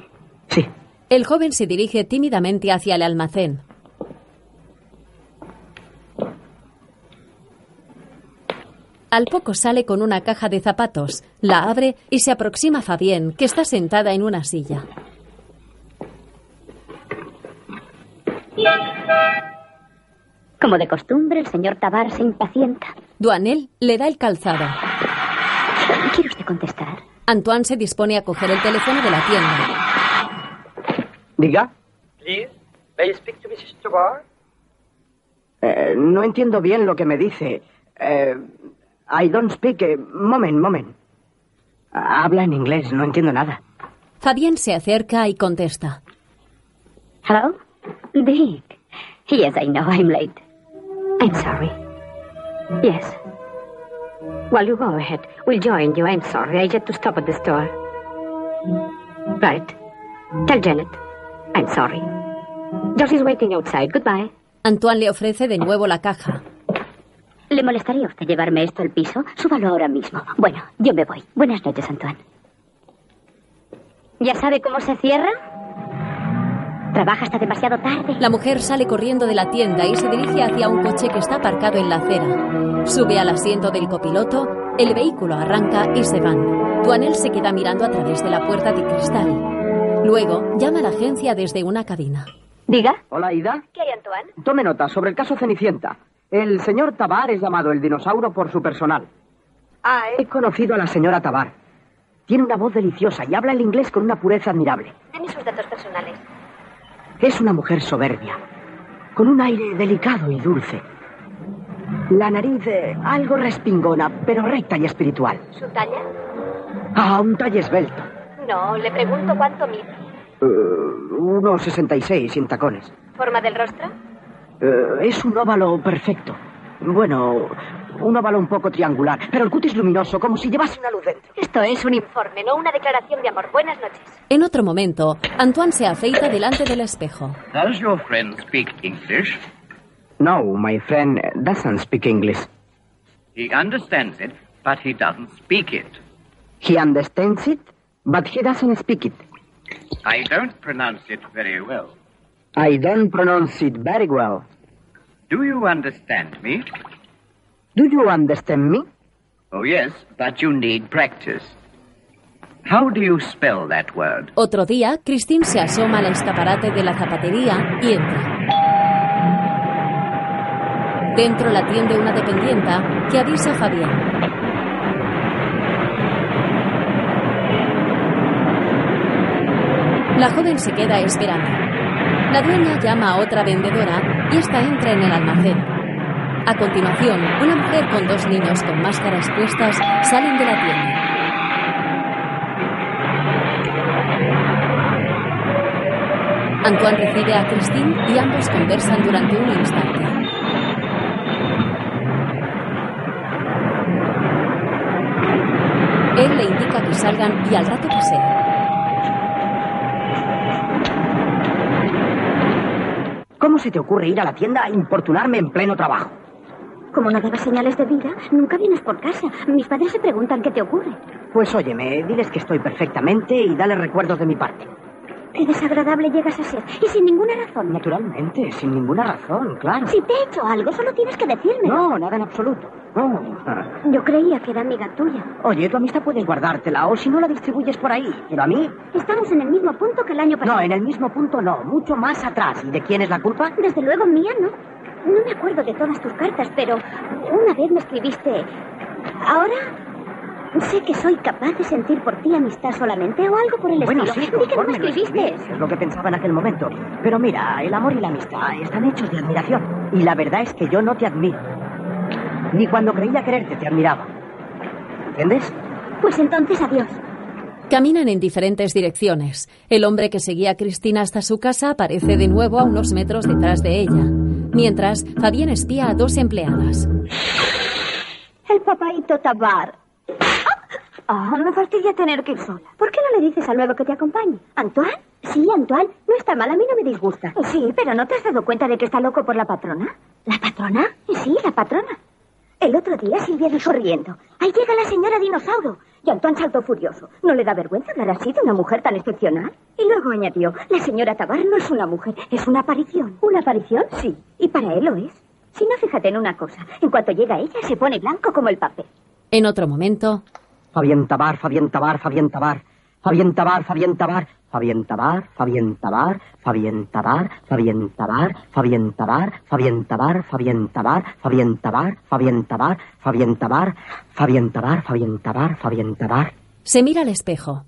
Sí. El joven se dirige tímidamente hacia el almacén. Al poco sale con una caja de zapatos, la abre y se aproxima a Fabien, que está sentada en una silla. Como de costumbre, el señor Tabar se impacienta. Duanel le da el calzado. ¿Quiere usted contestar? Antoine se dispone a coger el teléfono de la tienda. Diga. Please, may I speak to Mrs. Tabar? Eh, no entiendo bien lo que me dice. Eh, I don't speak. Eh, moment, moment. Habla en inglés, no entiendo nada. Fabien se acerca y contesta. Hello? Dick. Yes, I know I'm late. I'm sorry. Yes. Well, you go ahead. We'll join you. I'm sorry. I had to stop at the store. Right. Tell Janet. I'm sorry. Josie's waiting outside. Goodbye. Antoine le ofrece de nuevo la caja. ¿Le molestaría a usted llevarme esto al piso? Súbalo ahora mismo. Bueno, yo me voy. Buenas noches, Antoine. ¿Ya sabe cómo se cierra? Trabaja hasta demasiado tarde. La mujer sale corriendo de la tienda y se dirige hacia un coche que está aparcado en la acera. Sube al asiento del copiloto, el vehículo arranca y se van. Tuanel se queda mirando a través de la puerta de cristal. Luego llama a la agencia desde una cabina. Diga. Hola, Ida. ¿Qué hay, Antoine? Tome nota sobre el caso Cenicienta. El señor Tabar es llamado el dinosaurio por su personal. Ah, he conocido a la señora Tabar. Tiene una voz deliciosa y habla el inglés con una pureza admirable. Deme sus datos personales. Es una mujer soberbia, con un aire delicado y dulce. La nariz eh, algo respingona, pero recta y espiritual. ¿Su talla? Ah, un talle esbelto. No, le pregunto cuánto mide. Uh, unos 66 sin tacones. ¿Forma del rostro? Uh, es un óvalo perfecto. Bueno, un óvalo un poco triangular, pero el cutis luminoso, como si llevase una luz dentro. Esto es un informe, no una declaración de amor. Buenas noches. En otro momento, Antoine se afeita delante del espejo. Does your friend speak English? No, my friend doesn't speak English. He understands it, but he doesn't speak it. He understands it, but he doesn't speak it. I don't pronounce it very well. I don't pronounce it very well. Do you understand me? Do you understand me? Oh, yes, but you need practice. How do you spell that word? Otro día, Christine se asoma al escaparate de la zapatería y entra. Dentro la atiende una dependienta que avisa a Fabián. La joven se queda esperando. La dueña llama a otra vendedora esta entra en el almacén. A continuación, una mujer con dos niños con máscaras puestas salen de la tienda. Antoine recibe a Christine y ambos conversan durante un instante. Él le indica que salgan y al rato pasean. ¿Cómo se te ocurre ir a la tienda a importunarme en pleno trabajo? Como no debes señales de vida, nunca vienes por casa. Mis padres se preguntan qué te ocurre. Pues óyeme, diles que estoy perfectamente y dale recuerdos de mi parte. Qué desagradable llegas a ser. Y sin ninguna razón. Naturalmente, sin ninguna razón, claro. Si te he hecho algo, solo tienes que decirme. No, nada en absoluto. No. Yo creía que era amiga tuya. Oye, tu amistad puedes guardártela o si no la distribuyes por ahí. Pero a mí. Estamos en el mismo punto que el año pasado. No, en el mismo punto no. Mucho más atrás. ¿Y de quién es la culpa? Desde luego mía, ¿no? No me acuerdo de todas tus cartas, pero una vez me escribiste. Ahora Sé que soy capaz de sentir por ti amistad solamente o algo por el bueno, estilo. Sí, Di que no me escribiste. Es lo que pensaba en aquel momento. Pero mira, el amor y la amistad están hechos de admiración. Y la verdad es que yo no te admiro. Ni cuando creía quererte te admiraba. ¿Entiendes? Pues entonces adiós. Caminan en diferentes direcciones. El hombre que seguía a Cristina hasta su casa aparece de nuevo a unos metros detrás de ella. Mientras, Fabián espía a dos empleadas. El papaito Tabar. Ah, me fastidia tener que ir sola. ¿Por qué no le dices al nuevo que te acompañe? ¿Antoine? Sí, Antoine. No está mal, a mí no me disgusta. Sí, pero ¿no te has dado cuenta de que está loco por la patrona? ¿La patrona? Sí, la patrona. El otro día Silvia dijo riendo. Ahí llega la señora dinosaurio. Y Antoine saltó furioso. ¿No le da vergüenza hablar así de una mujer tan excepcional? Y luego añadió, la señora Tabar no es una mujer, es una aparición. ¿Una aparición? Sí. Y para él lo es. Si no, fíjate en una cosa. En cuanto llega ella, se pone blanco como el papel. En otro momento. Fabián Tabar, Fabián Tabar, Fabián Tabar. Fabián Tabar, Fabián Tabar. Fabián Tabar, Fabián Tabar, Fabián Tabar, Fabián Tabar, Fabián Tabar, Fabián Tabar, Fabián Tabar, Fabián Tabar, Fabián Tabar, Fabián Tabar, Fabián Tabar, Fabián Tabar, Fabián Tabar. Se mira al espejo.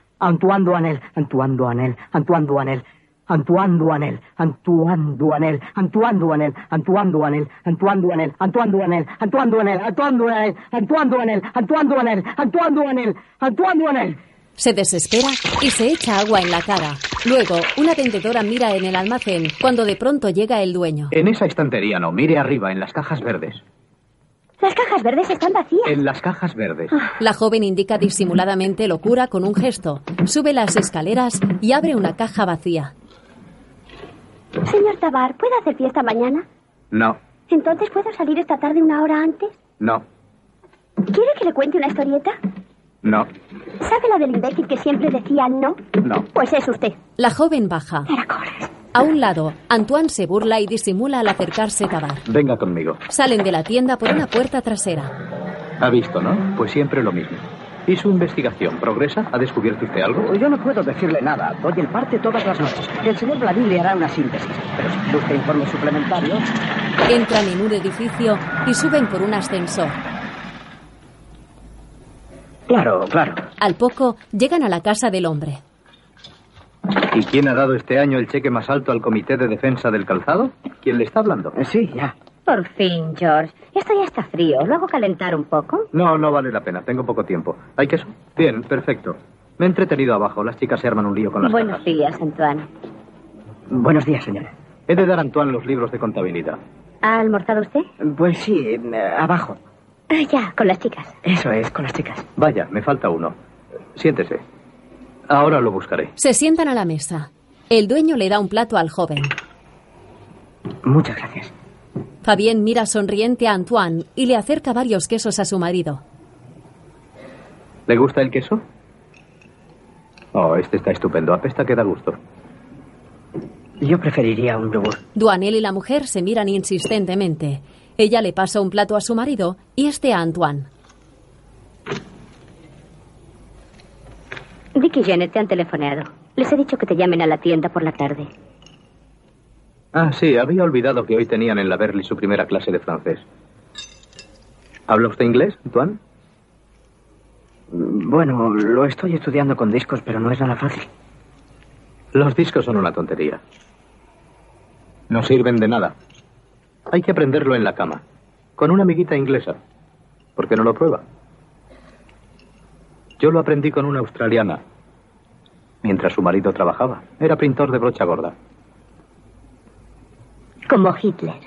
Antoine Duanel, Antoine Duanel, Antoine Duanel, Antoine Duanel, Antoine Duanel, Antoine Duanel, Antoine Duanel, Antoine Duanel, Antoine Duanel, Antoine Duanel, Antoine Duanel, Antoine Duanel, Antoine Duanel, Antoine Duanel, Antoine Duanel. Se desespera y se echa agua en la cara. Luego, una vendedora mira en el almacén cuando de pronto llega el dueño. En esa estantería no, mire arriba, en las cajas verdes. Las cajas verdes están vacías. En las cajas verdes. La joven indica disimuladamente locura con un gesto. Sube las escaleras y abre una caja vacía. Señor Tabar, ¿puedo hacer fiesta mañana? No, Entonces, ¿puedo salir esta tarde una hora antes? no, ¿Quiere que le cuente una historieta? no, ¿Sabe la del imbécil que siempre decía no? no. Pues es usted. La joven baja. A un lado, Antoine se burla y disimula al acercarse Tabar. Venga conmigo. Salen de la tienda por una puerta trasera. Ha visto, ¿no? Pues siempre lo mismo. ¿Y su investigación progresa? ¿Ha descubierto usted algo? Yo no puedo decirle nada. Doy el parte todas las noches. El señor Vladimir le hará una síntesis. Pero si busca informes suplementarios... Entran en un edificio y suben por un ascensor. Claro, claro. Al poco, llegan a la casa del hombre. ¿Y quién ha dado este año el cheque más alto al Comité de Defensa del Calzado? ¿Quién le está hablando? Sí, ya. Por fin, George. Esto ya está frío. ¿Lo hago calentar un poco? No, no vale la pena. Tengo poco tiempo. ¿Hay queso? Bien, perfecto. Me he entretenido abajo. Las chicas se arman un lío con las Buenos días, Antoine. Buenos días, señora. He de dar a Antoine los libros de contabilidad. ¿Ha almorzado usted? Pues sí, eh, abajo. Ah, ya, con las chicas. Eso es, con las chicas. Vaya, me falta uno. Siéntese. Ahora lo buscaré. Se sientan a la mesa. El dueño le da un plato al joven. Muchas gracias. Fabien mira sonriente a Antoine y le acerca varios quesos a su marido. ¿Le gusta el queso? Oh, este está estupendo. Apesta que da gusto. Yo preferiría un yogur. Duanel y la mujer se miran insistentemente. Ella le pasa un plato a su marido y este a Antoine. Dick y Janet te han telefoneado. Les he dicho que te llamen a la tienda por la tarde. Ah, sí, había olvidado que hoy tenían en la Berly su primera clase de francés. ¿Habla usted inglés, Antoine? Bueno, lo estoy estudiando con discos, pero no es nada fácil. Los discos son una tontería. No sirven de nada. Hay que aprenderlo en la cama, con una amiguita inglesa. ¿Por qué no lo prueba? Yo lo aprendí con una australiana, mientras su marido trabajaba. Era pintor de brocha gorda. Como Hitler.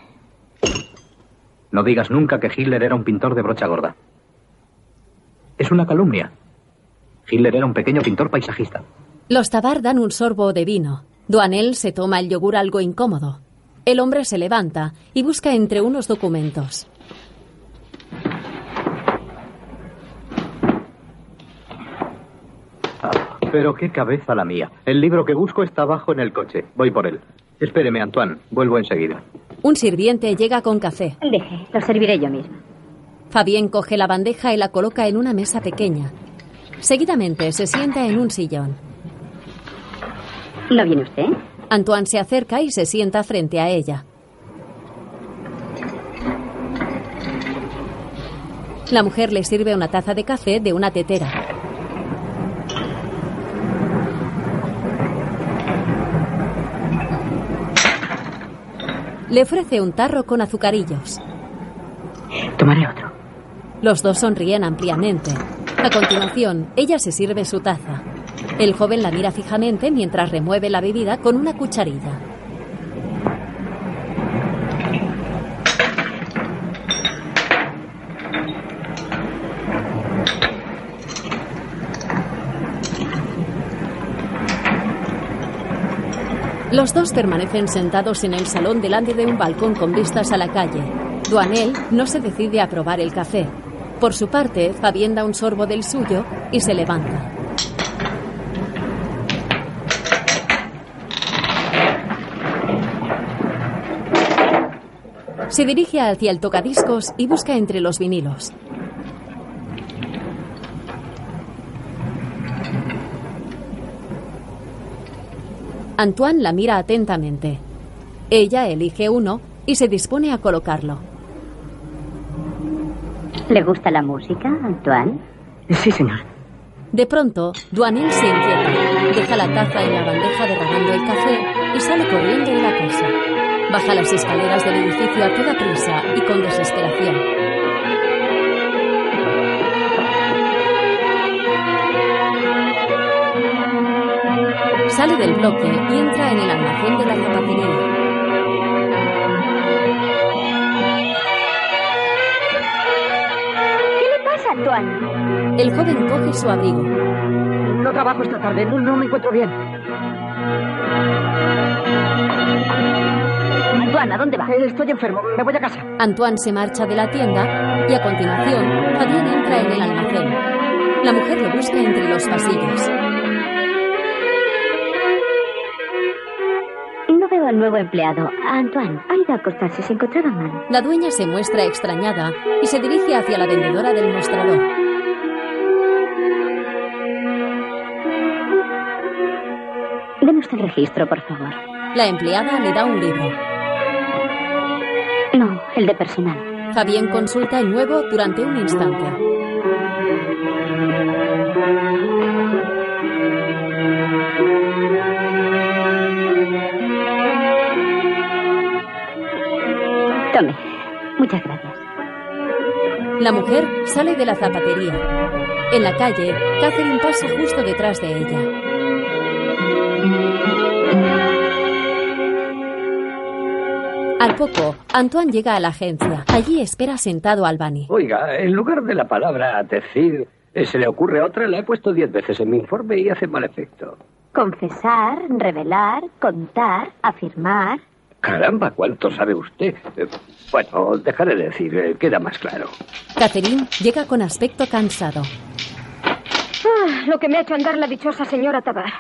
No digas nunca que Hitler era un pintor de brocha gorda. Es una calumnia. Hitler era un pequeño pintor paisajista. Los Tabar dan un sorbo de vino. Duanel se toma el yogur algo incómodo. El hombre se levanta y busca entre unos documentos. Pero qué cabeza la mía. El libro que busco está abajo en el coche. Voy por él. Espéreme, Antoine. Vuelvo enseguida. Un sirviente llega con café. Deje, lo serviré yo mismo. Fabien coge la bandeja y la coloca en una mesa pequeña. Seguidamente se sienta en un sillón. ¿No viene usted? Antoine se acerca y se sienta frente a ella. La mujer le sirve una taza de café de una tetera. Le ofrece un tarro con azucarillos. Tomaré otro. Los dos sonríen ampliamente. A continuación, ella se sirve su taza. El joven la mira fijamente mientras remueve la bebida con una cucharilla. Los dos permanecen sentados en el salón delante de un balcón con vistas a la calle. Duanel no se decide a probar el café. Por su parte, Fabien da un sorbo del suyo y se levanta. Se dirige hacia el tocadiscos y busca entre los vinilos. Antoine la mira atentamente. Ella elige uno y se dispone a colocarlo. ¿Le gusta la música, Antoine? Sí, señor. De pronto, Duanil se inquieta, deja la taza en la bandeja derramando el café y sale corriendo de la casa. Baja las escaleras del edificio a toda prisa y con desesperación. Sale del bloque y entra en el almacén de la zapatería. ¿Qué le pasa, Antoine? El joven coge su abrigo. No trabajo esta tarde, no, no me encuentro bien. Antoine, ¿a dónde va? Eh, Estoy enfermo, me voy a casa. Antoine se marcha de la tienda y a continuación Fabien entra en el almacén. La mujer lo busca entre los pasillos. Nuevo empleado. Antoine, ha ido a acostarse, se encontraba mal. La dueña se muestra extrañada y se dirige hacia la vendedora del mostrador. Deme usted el registro, por favor. La empleada le da un libro. No, el de personal. Fabien consulta el nuevo durante un instante. La mujer sale de la zapatería. En la calle, Catherine pasa justo detrás de ella. Al poco, Antoine llega a la agencia. Allí espera sentado Albany. Oiga, en lugar de la palabra decir, eh, se le ocurre otra, la he puesto diez veces en mi informe y hace mal efecto. Confesar, revelar, contar, afirmar. Caramba, ¿cuánto sabe usted? Eh, bueno, dejaré de decir, eh, queda más claro. Catherine llega con aspecto cansado. Ah, lo que me ha hecho andar la dichosa señora Tabar.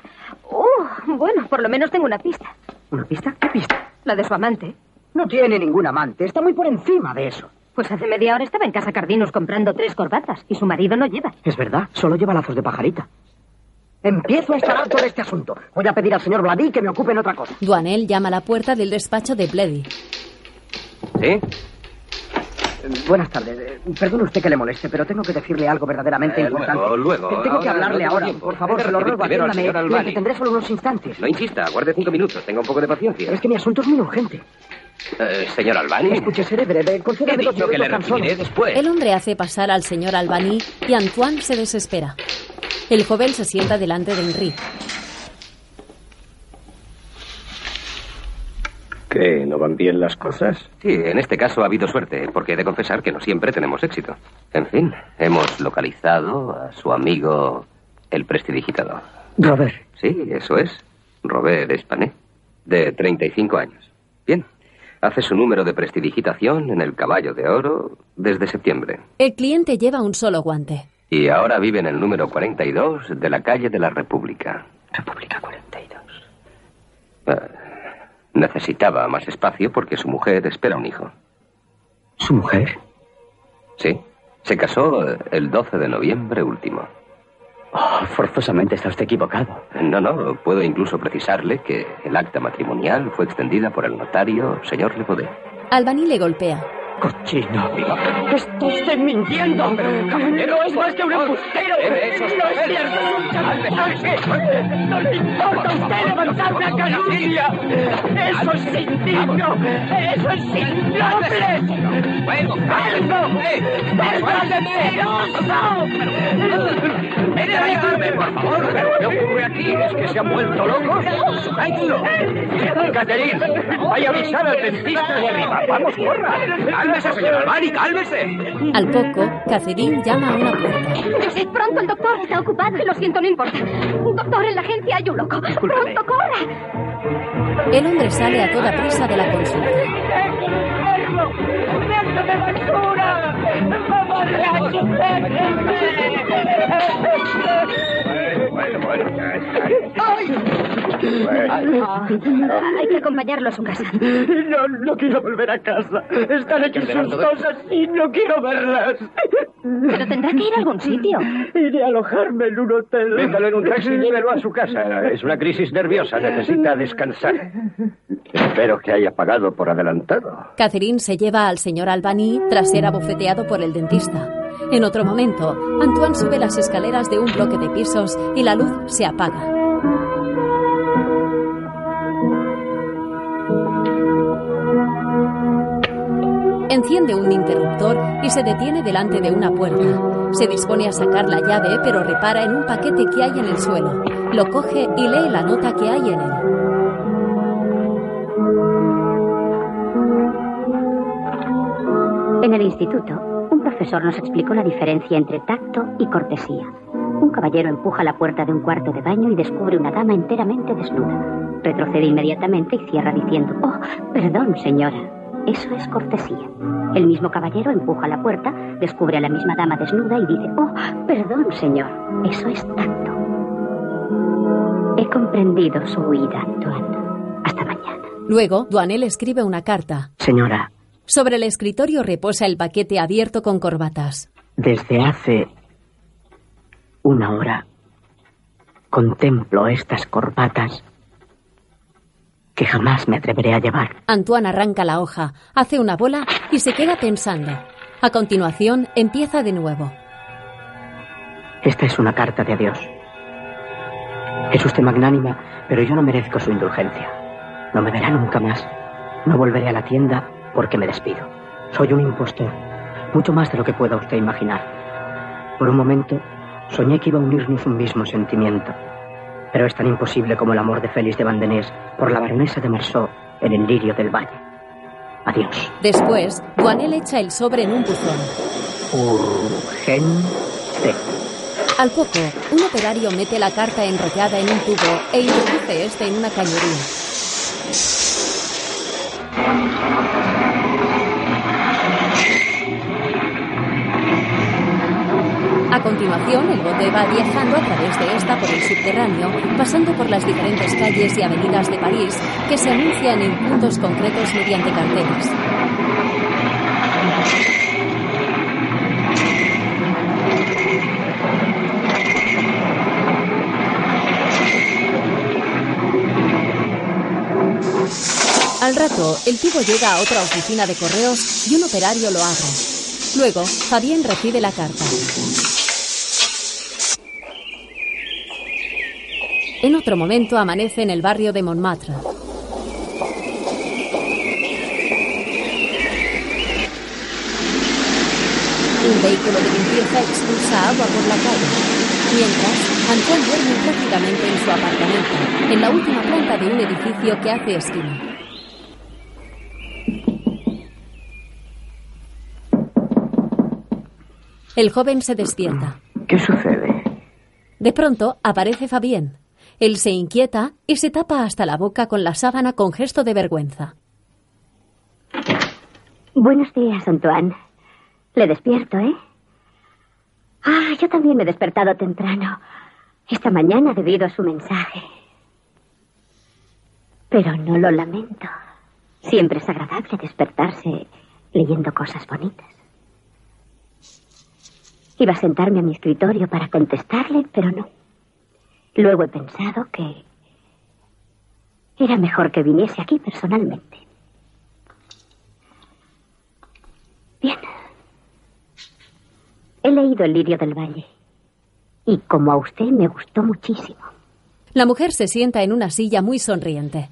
Uh, bueno, por lo menos tengo una pista. ¿Una pista? ¿Qué pista? La de su amante. No tiene ningún amante, está muy por encima de eso. Pues hace media hora estaba en casa Cardinos comprando tres corbatas y su marido no lleva. Es verdad, solo lleva lazos de pajarita. Empiezo a estar harto de este asunto. Voy a pedir al señor Blady que me ocupe en otra cosa. Duanel llama a la puerta del despacho de Bledy. ¿Sí? Buenas tardes. Eh, Perdone usted que le moleste, pero tengo que decirle algo verdaderamente Eh, importante. luego, luego. Tengo que hablarle no ahora. tiempo. Por favor, se lo ruego, atiéndame. Albani. que tendré solo unos instantes. No insista, guarde cinco minutos. Tenga un poco de paciencia. Es que mi asunto es muy urgente. Eh, señor Albani. Escuche, seré breve. Concédame dos dicho que le minutos después. El hombre hace pasar al señor Albany y Antoine se desespera. El joven se sienta delante de Henri. ¿Qué? ¿No van bien las cosas? Sí, en este caso ha habido suerte, porque he de confesar que no siempre tenemos éxito. En fin, hemos localizado a su amigo el prestidigitador. Robert. Sí, eso es. Robert Espané, de 35 años. Bien, hace su número de prestidigitación en el caballo de oro desde septiembre. El cliente lleva un solo guante. Y ahora vive en el número 42 de la calle de la República. República 42. Eh, necesitaba más espacio porque su mujer espera un hijo. ¿Su mujer? Sí, se casó eh, el 12 de noviembre último. Oh, forzosamente está usted equivocado. No, no, puedo incluso precisarle que el acta matrimonial fue extendida por el notario señor Lepodé. Albany le golpea. Cochino. Está usted mintiendo. No es más que un embustero. No es cierto. No le importa a usted levantar una calumnia. Eso es indigno. Eso es innoble. ¡Algo! ¡Ven a ayudarme, por favor! ¿Pero qué ocurre aquí? ¿Es que se han vuelto locos? ¡Sujetadlo! ¡Catherine! ¡Vaya a avisar al dentista de arriba! ¡Vamos, corra! ¡Cálmese, señor Albani, cálmese! Al poco, Catherine llama a una puerta. José, pronto el doctor está ocupado. Lo siento, no importa. Un doctor en la agencia hay un loco. Pronto, corra. El hombre sale a toda prisa de la consulta. ¡Déjame basura! ¡Mamarracho, Bueno, bueno, ya está. Hay que acompañarlo a su casa. No, no quiero volver a casa. Están hechas sus cosas y no quiero verlas. Pero tendrá que ir a algún sitio. Iré a alojarme en un hotel. Métalo en un taxi y llévelo a su casa. Es una crisis nerviosa, necesita descansar. Espero que haya pagado por adelantado. Catherine se lleva al señor Albany tras ser abofeteado por el dentista. En otro momento, Antoine sube las escaleras de un bloque de pisos y la luz se apaga. Enciende un interruptor y se detiene delante de una puerta. Se dispone a sacar la llave, pero repara en un paquete que hay en el suelo. Lo coge y lee la nota que hay en él. En el instituto, profesor nos explicó la diferencia entre tacto y cortesía. Un caballero empuja la puerta de un cuarto de baño y descubre una dama enteramente desnuda. Retrocede inmediatamente y cierra diciendo, oh, perdón, señora. Eso es cortesía. El mismo caballero empuja la puerta, descubre a la misma dama desnuda y dice, oh, perdón, señor. Eso es tacto. He comprendido su huida, Antoine. Hasta mañana. Luego, Duanel escribe una carta. Señora, Sobre el escritorio reposa el paquete abierto con corbatas. desde hace una hora contemplo estas corbatas que jamás me atreveré a llevar. Antoine arranca la hoja, hace una bola y se queda pensando. A continuación, empieza de nuevo. Esta es una carta de adiós. Es usted magnánima, pero yo no merezco su indulgencia. No me verá nunca más. No volveré a la tienda porque me despido. Soy un impostor. Mucho más de lo que pueda usted imaginar. Por un momento, soñé que iba a unirnos un mismo sentimiento. Pero es tan imposible como el amor de Félix de Vandenés por la baronesa de Marceau en el lirio del valle. Adiós. Después, Duanel echa el sobre en un buzón. Urgente. Al poco, un operario mete la carta enrollada en un tubo e introduce este en una cañería. Continuación, el bote va viajando a través de esta por el subterráneo, pasando por las diferentes calles y avenidas de París que se anuncian en puntos concretos mediante carteles. Al rato, el tubo llega a otra oficina de correos y un operario lo abre. Luego, Fabien recibe la carta. En otro momento amanece en el barrio de Montmartre. Un vehículo de limpieza expulsa agua por la calle. Mientras, Antoine duerme prácticamente en su apartamento, en la última planta de un edificio que hace esquina. El joven se despierta. ¿Qué sucede? De pronto aparece Fabien. Él se inquieta y se tapa hasta la boca con la sábana con gesto de vergüenza. Buenos días, Antoine. Le despierto, ¿eh? Ah, yo también me he despertado temprano. Esta mañana debido a su mensaje. Pero no lo lamento. Siempre es agradable despertarse leyendo cosas bonitas. Iba a sentarme a mi escritorio para contestarle, pero no. Luego he pensado que era mejor que viniese aquí personalmente. Bien. He leído El lirio del valle. Y como a usted me gustó muchísimo. La mujer se sienta en una silla muy sonriente.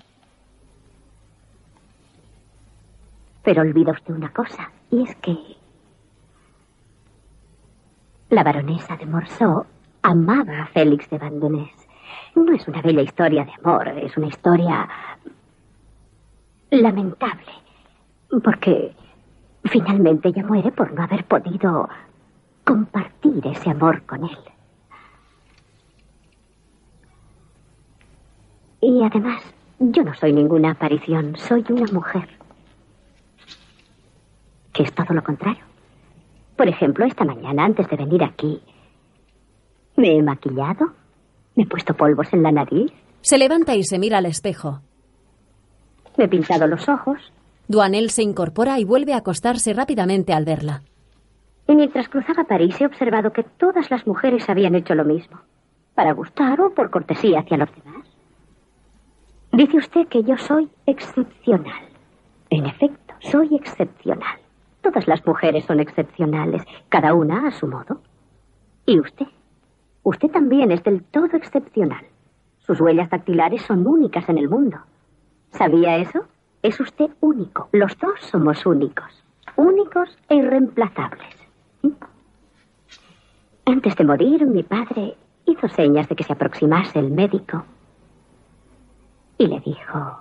Pero olvida usted una cosa, y es que la baronesa de Morceau amaba a Félix de Vandenés. No es una bella historia de amor, es una historia lamentable, porque finalmente ella muere por no haber podido compartir ese amor con él. Y además, yo no soy ninguna aparición, soy una mujer, que es todo lo contrario. Por ejemplo, esta mañana, antes de venir aquí, me he maquillado, me he puesto polvos en la nariz. Se levanta y se mira al espejo. Me he pintado los ojos. Duanel se incorpora y vuelve a acostarse rápidamente al verla. Y mientras cruzaba París he observado que todas las mujeres habían hecho lo mismo. Para gustar o por cortesía hacia los demás. Dice usted que yo soy excepcional. En efecto, soy excepcional. Todas las mujeres son excepcionales, cada una a su modo. ¿Y usted? Usted también es del todo excepcional. Sus huellas dactilares son únicas en el mundo. ¿Sabía eso? Es usted único. Los dos somos únicos. Únicos e irreemplazables. Antes de morir, mi padre hizo señas de que se aproximase el médico y le dijo,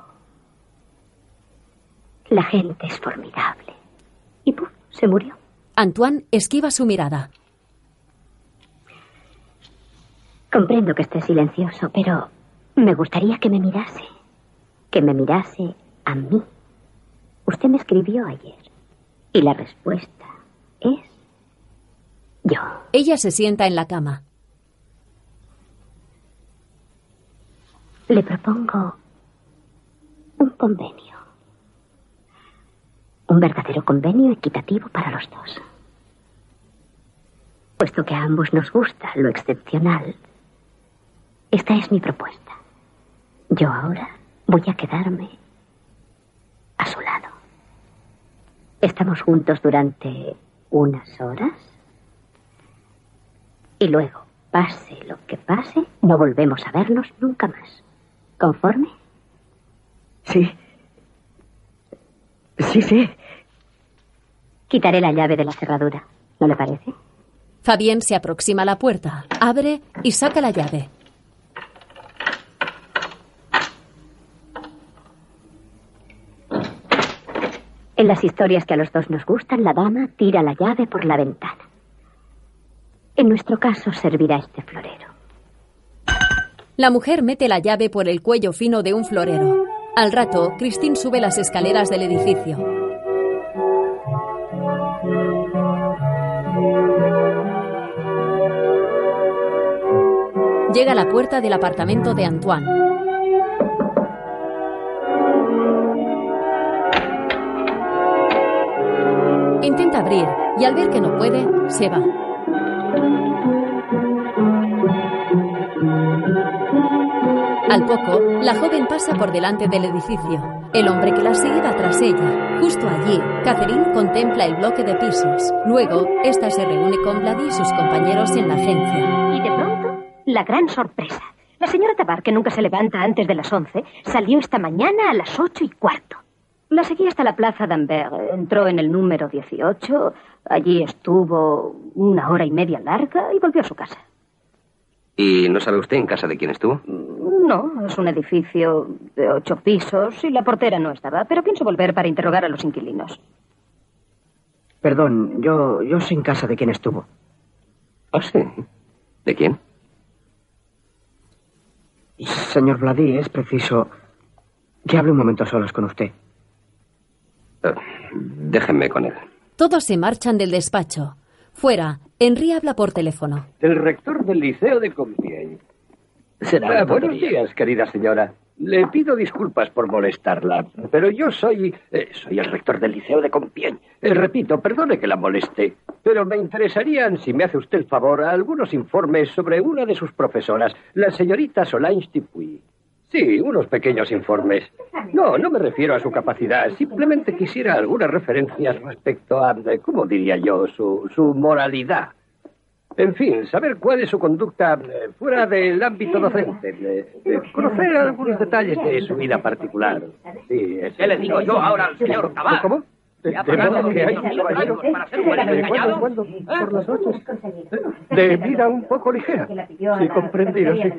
la gente es formidable. Y ¡puf! se murió. Antoine esquiva su mirada. Comprendo que esté silencioso, pero me gustaría que me mirase. Que me mirase a mí. Usted me escribió ayer. Y la respuesta es yo. Ella se sienta en la cama. Le propongo un convenio. Un verdadero convenio equitativo para los dos. Puesto que a ambos nos gusta lo excepcional, esta es mi propuesta. Yo ahora voy a quedarme a su lado. Estamos juntos durante unas horas y luego, pase lo que pase, no volvemos a vernos nunca más. ¿Conforme? Sí. Sí, sí. Quitaré la llave de la cerradura. ¿No le parece? Fabien se aproxima a la puerta, abre y saca la llave. En las historias que a los dos nos gustan, la dama tira la llave por la ventana. En nuestro caso servirá este florero. La mujer mete la llave por el cuello fino de un florero. Al rato, Christine sube las escaleras del edificio. Llega a la puerta del apartamento de Antoine. Intenta abrir y al ver que no puede, se va. Al poco, la joven pasa por delante del edificio. El hombre que la sigue va tras ella. Justo allí, Catherine contempla el bloque de pisos. Luego, esta se reúne con Vladi y sus compañeros en la agencia. Y de pronto, la gran sorpresa. La señora Tabar, que nunca se levanta antes de las once, salió esta mañana a las ocho y cuarto. La seguí hasta la plaza d'Ambert. Entró en el número 18. Allí estuvo una hora y media larga y volvió a su casa. ¿Y no sabe usted en casa de quién estuvo? No, es un edificio de ocho pisos y la portera no estaba, pero pienso volver para interrogar a los inquilinos. Perdón, yo, yo sé en casa de quién estuvo. ¿Ah, sí? ¿De quién? Señor Vladi, es preciso que hable un momento a solas con usted. Déjenme con él. Todos se marchan del despacho. Fuera, Henry habla por teléfono. El rector del Liceo de Compiègne. Ah, buenos días, querida señora. Le pido disculpas por molestarla, pero yo soy eh, soy el rector del Liceo de Compiègne. Eh, repito, perdone que la moleste, pero me interesarían, si me hace usted el favor, algunos informes sobre una de sus profesoras, la señorita Solange Tipuy. Sí, unos pequeños informes. No, no me refiero a su capacidad. Simplemente quisiera algunas referencias respecto a, eh, ¿cómo diría yo?, su, su moralidad. En fin, saber cuál es su conducta eh, fuera del ámbito docente. eh, eh, conocer algunos detalles de su vida particular. Sí, eso. ¿Qué le digo yo ahora al señor Tabar? ¿Cómo? ¿De, ¿Le ha de pagado modo que hay, para ser ¿De cuándo cuándo? ¿Por las noches? De vida un poco ligera. Sí, comprendido, sí.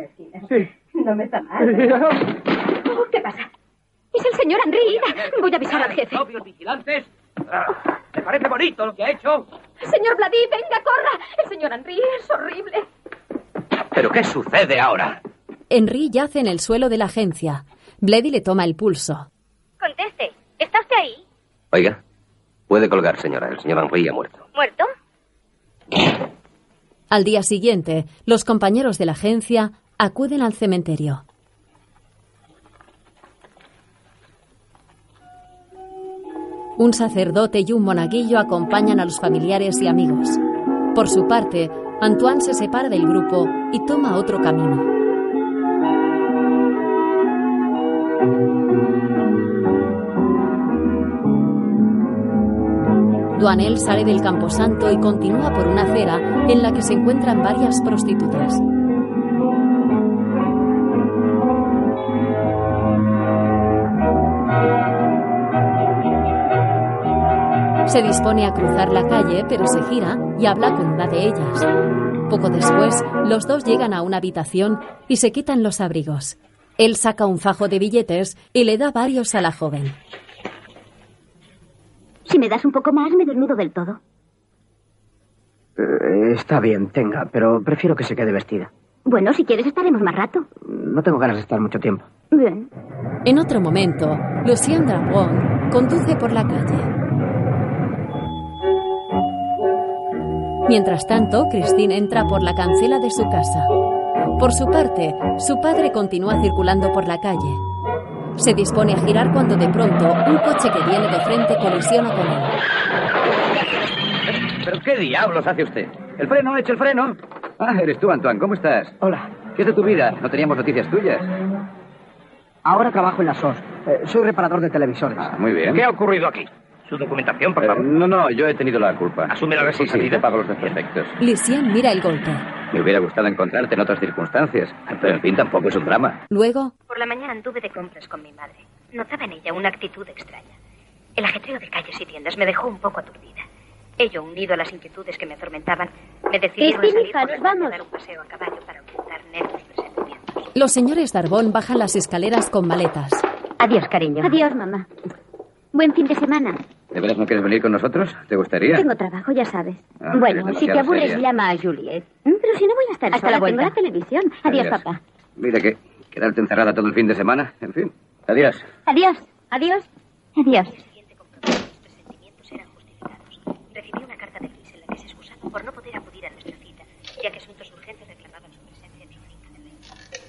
Sí. No me está mal. ¿Qué pasa? Es el señor Henry. Voy a avisar al jefe. Propios vigilantes. Ah, ¿Le parece bonito lo que ha hecho? Señor Vladi, venga, corra. El señor Henry es horrible. ¿Pero qué sucede ahora? Henry yace en el suelo de la agencia. Bledy le toma el pulso. Conteste. ¿Está usted ahí? Oiga, puede colgar, señora. El señor Henry ha muerto. ¿Muerto? Al día siguiente, los compañeros de la agencia acuden al cementerio. Un sacerdote y un monaguillo acompañan a los familiares y amigos. Por su parte, Antoine se separa del grupo y toma otro camino. Duanel sale del camposanto y continúa por una acera en la que se encuentran varias prostitutas. Se dispone a cruzar la calle, pero se gira y habla con una de ellas. Poco después, los dos llegan a una habitación y se quitan los abrigos. Él saca un fajo de billetes y le da varios a la joven. Si me das un poco más, me desnudo del todo. Eh, está bien, tenga, pero prefiero que se quede vestida. Bueno, si quieres estaremos más rato. No tengo ganas de estar mucho tiempo. Bien. En otro momento, Lucien Drabon conduce por la calle. Mientras tanto, Christine entra por la cancela de su casa. Por su parte, su padre continúa circulando por la calle. Se dispone a girar cuando de pronto un coche que viene de frente colisiona con él. ¿Pero qué diablos hace usted? ¿El freno? ¿Echa el freno? Ah, eres tú, Antoine. ¿Cómo estás? Hola. ¿Qué es de tu vida? No teníamos noticias tuyas. Ahora trabajo en la SOS. Eh, soy reparador de televisores. Ah, muy bien. ¿Qué ha ocurrido aquí? Su documentación, por Eh, favor. no, no, yo he tenido la culpa. Asume la Sí, sí, responsabilidad. te pago los desperfectos. Lucien mira el golpe. Me hubiera gustado encontrarte en otras circunstancias. Pero, en fin, tampoco es un drama. Luego, Por la mañana anduve de compras con mi madre. Notaba en ella una actitud extraña. El ajetreo de calles y tiendas me dejó un poco aturdida. Ello, unido a las inquietudes que me atormentaban, me decidieron a salir por vamos. a dar un paseo a caballo para ocultar nervios presentimientos. Los señores Darbón bajan las escaleras con maletas. Adiós, cariño. Adiós, mamá. Buen fin de semana. ¿De veras no quieres venir con nosotros? ¿Te gustaría? Tengo trabajo, ya sabes. Ah, bueno, si te aburres, seria. llama a Juliet. Mm, Pero si no voy a estar Hasta sola, la vuelta. tengo la televisión. Adiós, Adiós. papá. Mira que quedarte encerrada todo el fin de semana. En fin. Adiós. Adiós. Adiós. Adiós. Recibí una carta de Luis en la que se excusaba por no poder acudir a nuestra cita, ya que asuntos urgentes reclamaban su presencia en su de rey.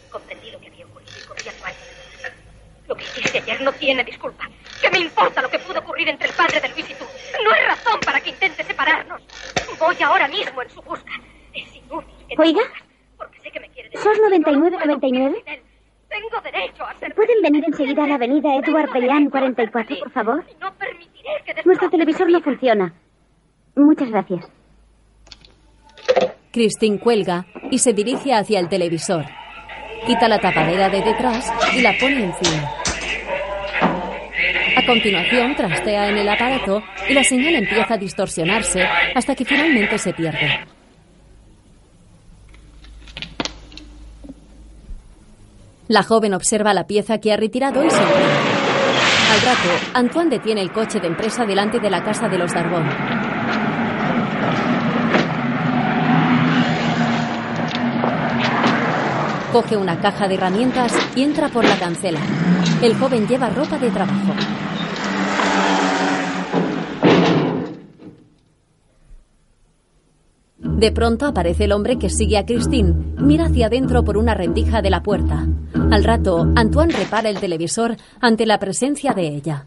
Comprendí lo que había ocurrido y corrí al cuarto de. Lo que hiciste ayer no tiene disculpa. ¿Qué me importa lo que pudo ocurrir entre el padre de Luis y tú? No hay razón para que intente separarnos. Voy ahora mismo en su busca. Es inútil que te Oiga. porque sé que me quiere ¿Sos 9999? Tengo derecho a ser ¿Pueden venir enseguida a la avenida Edward Bellán 44, por favor? No permitiré que Nuestro televisor no funciona. Muchas gracias. Christine cuelga y se dirige hacia el televisor. Quita la tapadera de detrás y la pone encima. A continuación, trastea en el aparato y la señal empieza a distorsionarse hasta que finalmente se pierde. La joven observa la pieza que ha retirado y se ríe. Al rato, Antoine detiene el coche de empresa delante de la casa de los Darbón. Coge una caja de herramientas y entra por la cancela. El joven lleva ropa de trabajo. De pronto aparece el hombre que sigue a Christine. Mira hacia adentro por una rendija de la puerta. Al rato, Antoine repara el televisor ante la presencia de ella.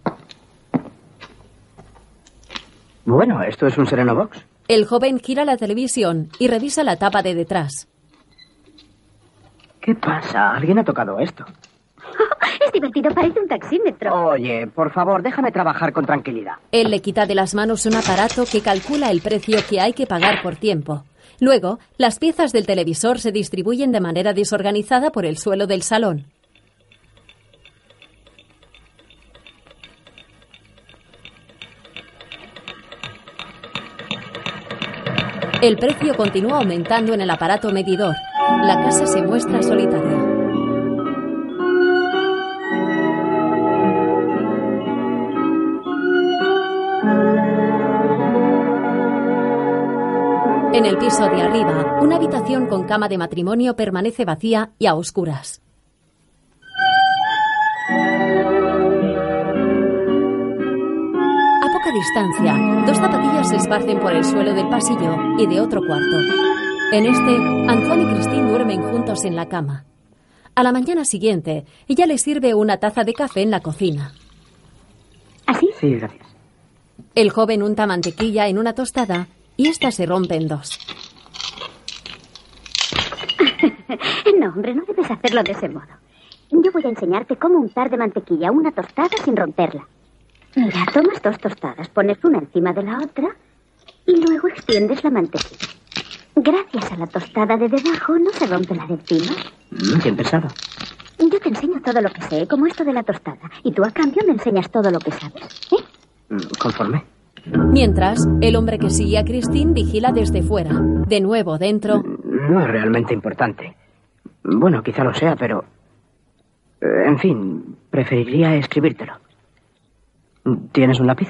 Bueno, esto es un Sereno Box. El joven gira la televisión y revisa la tapa de detrás. ¿Qué pasa? ¿Alguien ha tocado esto? Es divertido, parece un taxímetro. Oye, por favor, déjame trabajar con tranquilidad. Él le quita de las manos un aparato que calcula el precio que hay que pagar por tiempo. Luego, las piezas del televisor se distribuyen de manera desorganizada por el suelo del salón. El precio continúa aumentando en el aparato medidor. La casa se muestra solitaria. En el piso de arriba, una habitación con cama de matrimonio permanece vacía y a oscuras. A poca distancia, dos zapatillas se esparcen por el suelo del pasillo y de otro cuarto. En este, Antoine y Christine duermen juntos en la cama. A la mañana siguiente, ella le sirve una taza de café en la cocina. ¿Así? Sí, gracias. El joven unta mantequilla en una tostada y esta se rompe en dos. No, hombre, no debes hacerlo de ese modo. Yo voy a enseñarte cómo untar de mantequilla una tostada sin romperla. Mira, tomas dos tostadas, pones una encima de la otra y luego extiendes la mantequilla. Gracias a la tostada de debajo no se rompe la de encima. Mm, Bien pensado. Yo te enseño todo lo que sé, como esto de la tostada, y tú a cambio me enseñas todo lo que sabes. ¿eh? Mm, Conforme. Mientras, el hombre que sigue a Christine vigila desde fuera. De nuevo dentro, No es realmente importante. Bueno, quizá lo sea, pero... eh, En fin, preferiría escribírtelo. ¿Tienes un lápiz?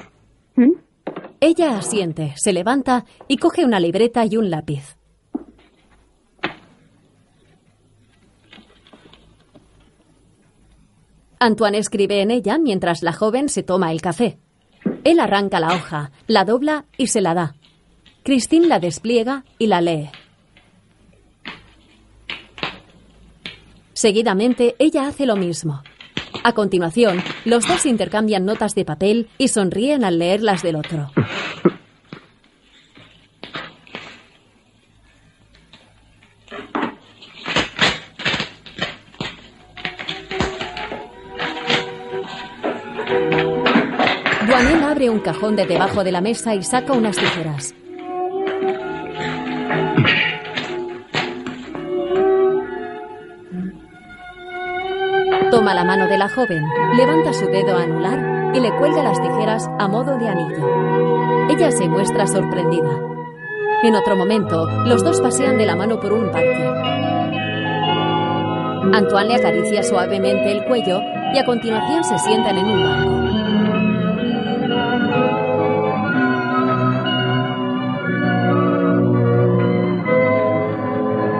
ella asiente, se levanta y coge una libreta y un lápiz. Antoine escribe en ella mientras la joven se toma el café. Él arranca la hoja, la dobla y se la da. Christine la despliega y la lee. Seguidamente, ella hace lo mismo. A continuación, los dos intercambian notas de papel y sonríen al leer las del otro. abre un cajón de debajo de la mesa y saca unas tijeras. Toma la mano de la joven, levanta su dedo anular y le cuelga las tijeras a modo de anillo. Ella se muestra sorprendida. En otro momento, los dos pasean de la mano por un parque. Antoine le acaricia suavemente el cuello y a continuación se sientan en un banco.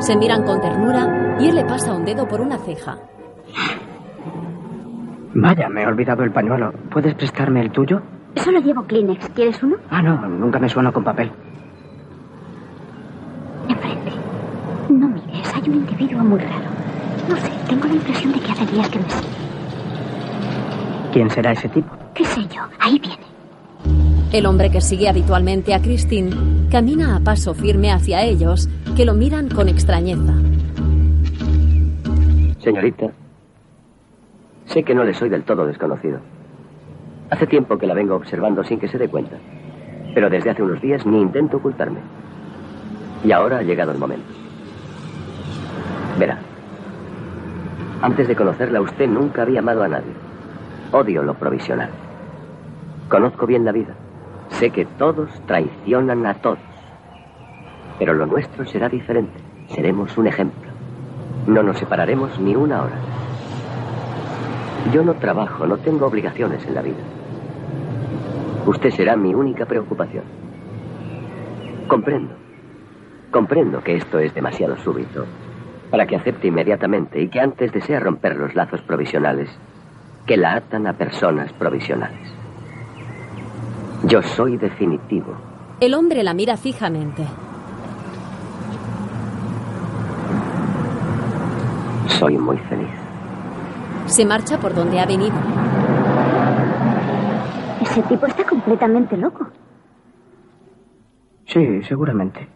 Se miran con ternura y él le pasa un dedo por una ceja. Vaya, me he olvidado el pañuelo. ¿Puedes prestarme el tuyo? Solo llevo Kleenex. ¿Quieres uno? Ah, no, nunca me suena con papel. Enfrente. No mires, hay un individuo muy raro. No sé, tengo la impresión de que hace días que me sigue. ¿Quién será ese tipo? ¿Qué sé yo? Ahí viene. El hombre que sigue habitualmente a Christine camina a paso firme hacia ellos, que lo miran con extrañeza. Señorita, sé que no le soy del todo desconocido. Hace tiempo que la vengo observando sin que se dé cuenta. Pero desde hace unos días ni intento ocultarme. Y ahora ha llegado el momento. Verá, antes de conocerla usted nunca había amado a nadie. Odio lo provisional. Conozco bien la vida. Sé que todos traicionan a todos. Pero lo nuestro será diferente. Seremos un ejemplo. No nos separaremos ni una hora. Yo no trabajo, no tengo obligaciones en la vida. Usted será mi única preocupación. Comprendo. Comprendo que esto es demasiado súbito para que acepte inmediatamente y que antes desea romper los lazos provisionales que la atan a personas provisionales. Yo soy definitivo. El hombre la mira fijamente. Soy muy feliz. Se marcha por donde ha venido. Ese tipo está completamente loco. Sí, seguramente.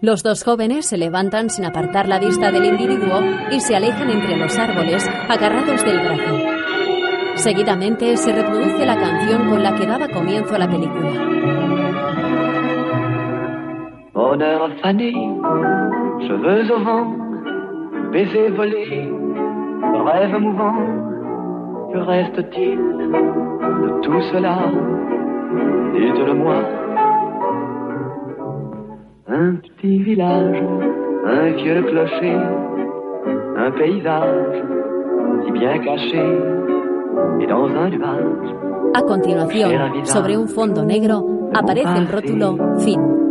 Los dos jóvenes se levantan sin apartar la vista del individuo y se alejan entre los árboles, agarrados del brazo. Seguidamente se reproduce la canción con la que daba comienzo a la película. Bonheur fané, cheveux au vent, baiser volé, rêve mouvant, que reste-t-il de tout cela Dites-le-moi. Un petit village, un vieux clocher, un paysage si bien caché, et dans un nuage. A continuación, sobre un fondo negro, aparece el rótulo Fin.